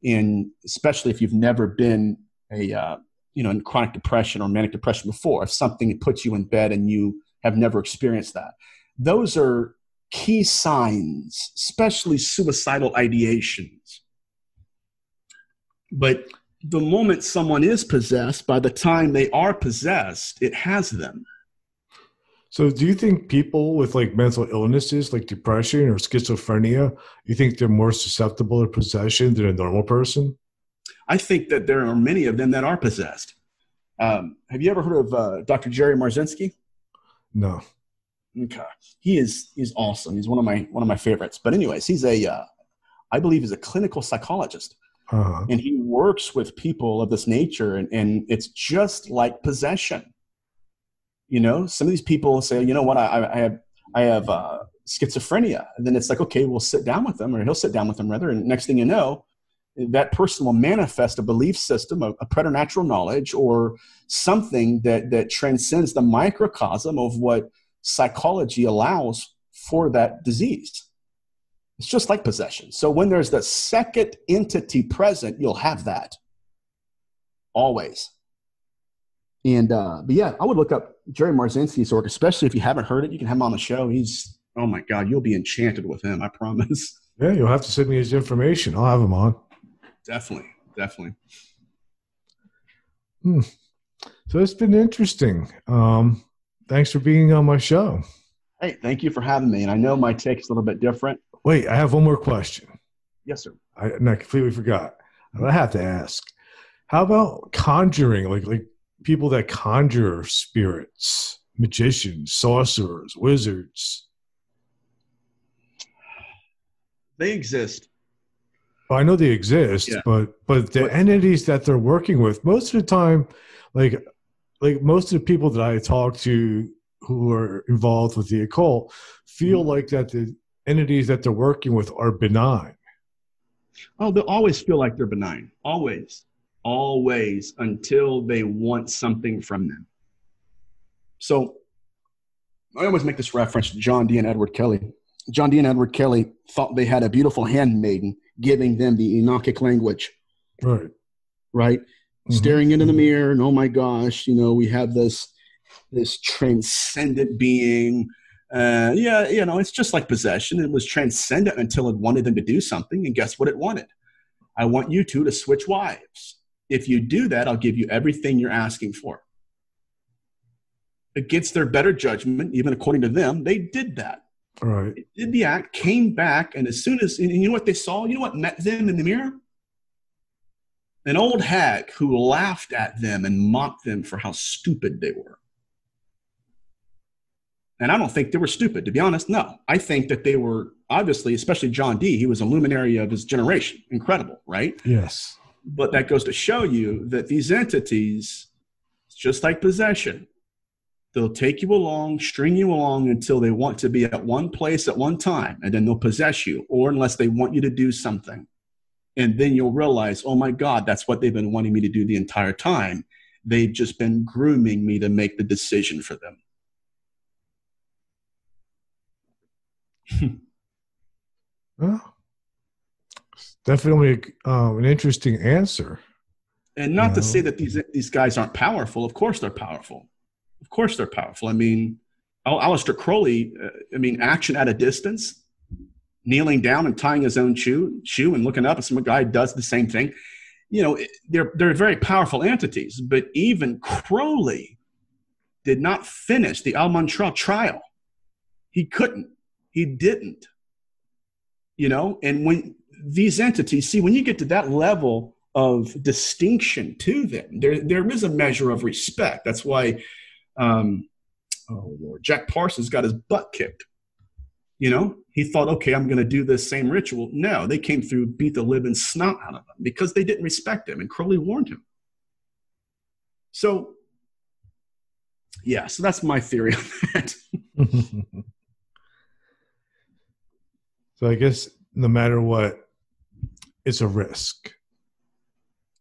in especially if you've never been a uh, you know in chronic depression or manic depression before, if something puts you in bed and you have never experienced that those are key signs, especially suicidal ideations. But the moment someone is possessed, by the time they are possessed, it has them. So, do you think people with like mental illnesses, like depression or schizophrenia, you think they're more susceptible to possession than a normal person? I think that there are many of them that are possessed. Um, have you ever heard of uh, Dr. Jerry Marzinsky? No. Okay, he is he's awesome. He's one of my one of my favorites. But anyways, he's a uh, I believe he's a clinical psychologist, uh-huh. and he works with people of this nature, and, and it's just like possession. You know, some of these people say, you know what, I, I have I have uh, schizophrenia, and then it's like, okay, we'll sit down with them, or he'll sit down with them rather, and next thing you know, that person will manifest a belief system, a, a preternatural knowledge, or something that that transcends the microcosm of what psychology allows for that disease. It's just like possession. So when there's the second entity present, you'll have that always. And uh, but yeah, I would look up Jerry Marzinsky's work, especially if you haven't heard it. You can have him on the show. He's oh my god, you'll be enchanted with him. I promise. Yeah, you'll have to send me his information. I'll have him on. Definitely, definitely. Hmm. So it's been interesting. Um, thanks for being on my show. Hey, thank you for having me. And I know my take is a little bit different. Wait, I have one more question. Yes, sir. I, I completely forgot. I have to ask. How about conjuring? Like like people that conjure spirits, magicians, sorcerers, wizards. They exist. Well, I know they exist, yeah. but but the entities that they're working with, most of the time, like like most of the people that I talk to who are involved with the occult feel mm-hmm. like that the entities that they're working with are benign. Oh, they'll always feel like they're benign. Always. Always until they want something from them. So I always make this reference to John Dee and Edward Kelly. John Dee and Edward Kelly thought they had a beautiful handmaiden giving them the Enochic language. Right. Right mm-hmm. staring into the mirror and oh my gosh you know we have this this transcendent being. Uh, yeah you know it's just like possession. It was transcendent until it wanted them to do something and guess what it wanted? I want you two to switch wives. If you do that i'll give you everything you're asking for. Against their better judgment even according to them they did that. Right. They did the act came back and as soon as and you know what they saw? You know what met them in the mirror an old hag who laughed at them and mocked them for how stupid they were. And I don't think they were stupid, to be honest. No, I think that they were obviously, especially John Dee, he was a luminary of his generation. Incredible, right? Yes. But that goes to show you that these entities, just like possession, they'll take you along, string you along until they want to be at one place at one time, and then they'll possess you, or unless they want you to do something. And then you'll realize, oh my God, that's what they've been wanting me to do the entire time. They've just been grooming me to make the decision for them. well, definitely um, an interesting answer. And not you know? to say that these these guys aren't powerful. Of course, they're powerful. Of course, they're powerful. I mean, Aleister Crowley. Uh, I mean, action at a distance kneeling down and tying his own shoe, shoe and looking up, and some guy does the same thing. You know, they're they're very powerful entities. But even Crowley did not finish the Al-Mantra trial. He couldn't. He didn't. You know, and when these entities see when you get to that level of distinction to them, there there is a measure of respect. That's why. Um, oh Lord, Jack Parsons got his butt kicked you know, he thought, okay, I'm going to do this same ritual. No, they came through, beat the living snot out of him because they didn't respect him, and Crowley warned him. So, yeah, so that's my theory on that. so I guess no matter what, it's a risk.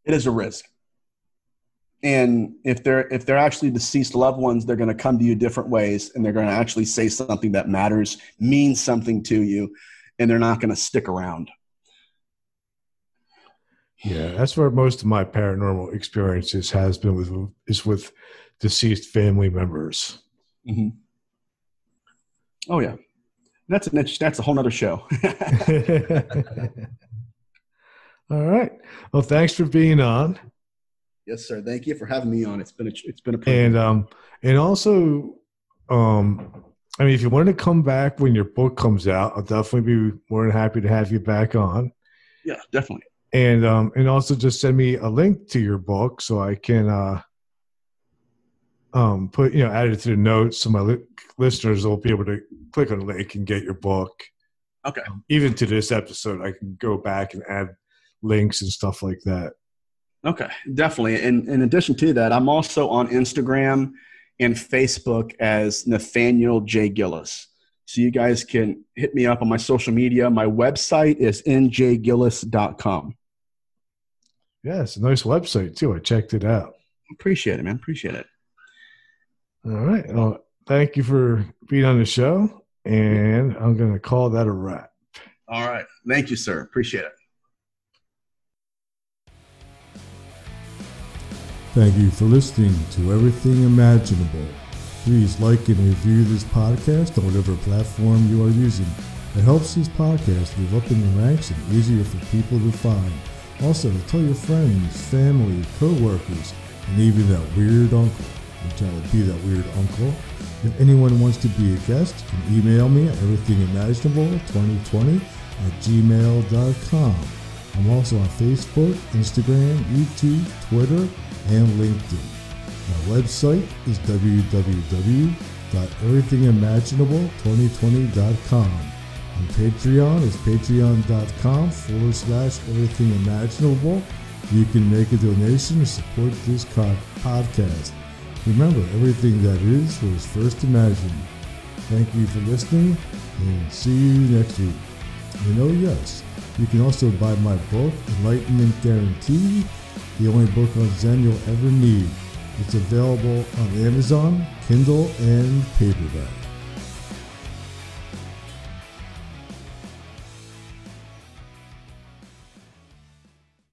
It is a risk and if they're if they're actually deceased loved ones they're going to come to you different ways and they're going to actually say something that matters means something to you and they're not going to stick around yeah that's where most of my paranormal experiences has been with is with deceased family members mm-hmm. Oh yeah, that's an that's a whole other show. All right. Well, thanks for being on. Yes, sir. Thank you for having me on. It's been a it's been a pleasure. And um and also um I mean if you want to come back when your book comes out, I'll definitely be more than happy to have you back on. Yeah, definitely. And um and also just send me a link to your book so I can uh um put you know add it to the notes so my li- listeners will be able to click on the link and get your book. Okay. Um, even to this episode, I can go back and add links and stuff like that. Okay, definitely. And in addition to that, I'm also on Instagram and Facebook as Nathaniel J. Gillis. So you guys can hit me up on my social media. My website is njgillis.com. Yeah, it's a nice website too. I checked it out. Appreciate it, man. Appreciate it. All right. Well, thank you for being on the show. And I'm going to call that a wrap. All right. Thank you, sir. Appreciate it. Thank you for listening to Everything Imaginable. Please like and review this podcast on whatever platform you are using. It helps this podcast move up in the ranks and easier for people to find. Also, tell your friends, family, co-workers, and even that weird uncle, which I will be that weird uncle. If anyone wants to be a guest, you can email me at everythingimaginable2020 at gmail.com. I'm also on Facebook, Instagram, YouTube, Twitter, and LinkedIn. My website is www.everythingimaginable2020.com. And Patreon is patreon.com forward slash everythingimaginable. You can make a donation to support this podcast. Remember, everything that is was first imagined. Thank you for listening and see you next week. And oh, yes, you can also buy my book, Enlightenment Guaranteed the only book on Zen you'll ever need. It's available on Amazon, Kindle, and paperback.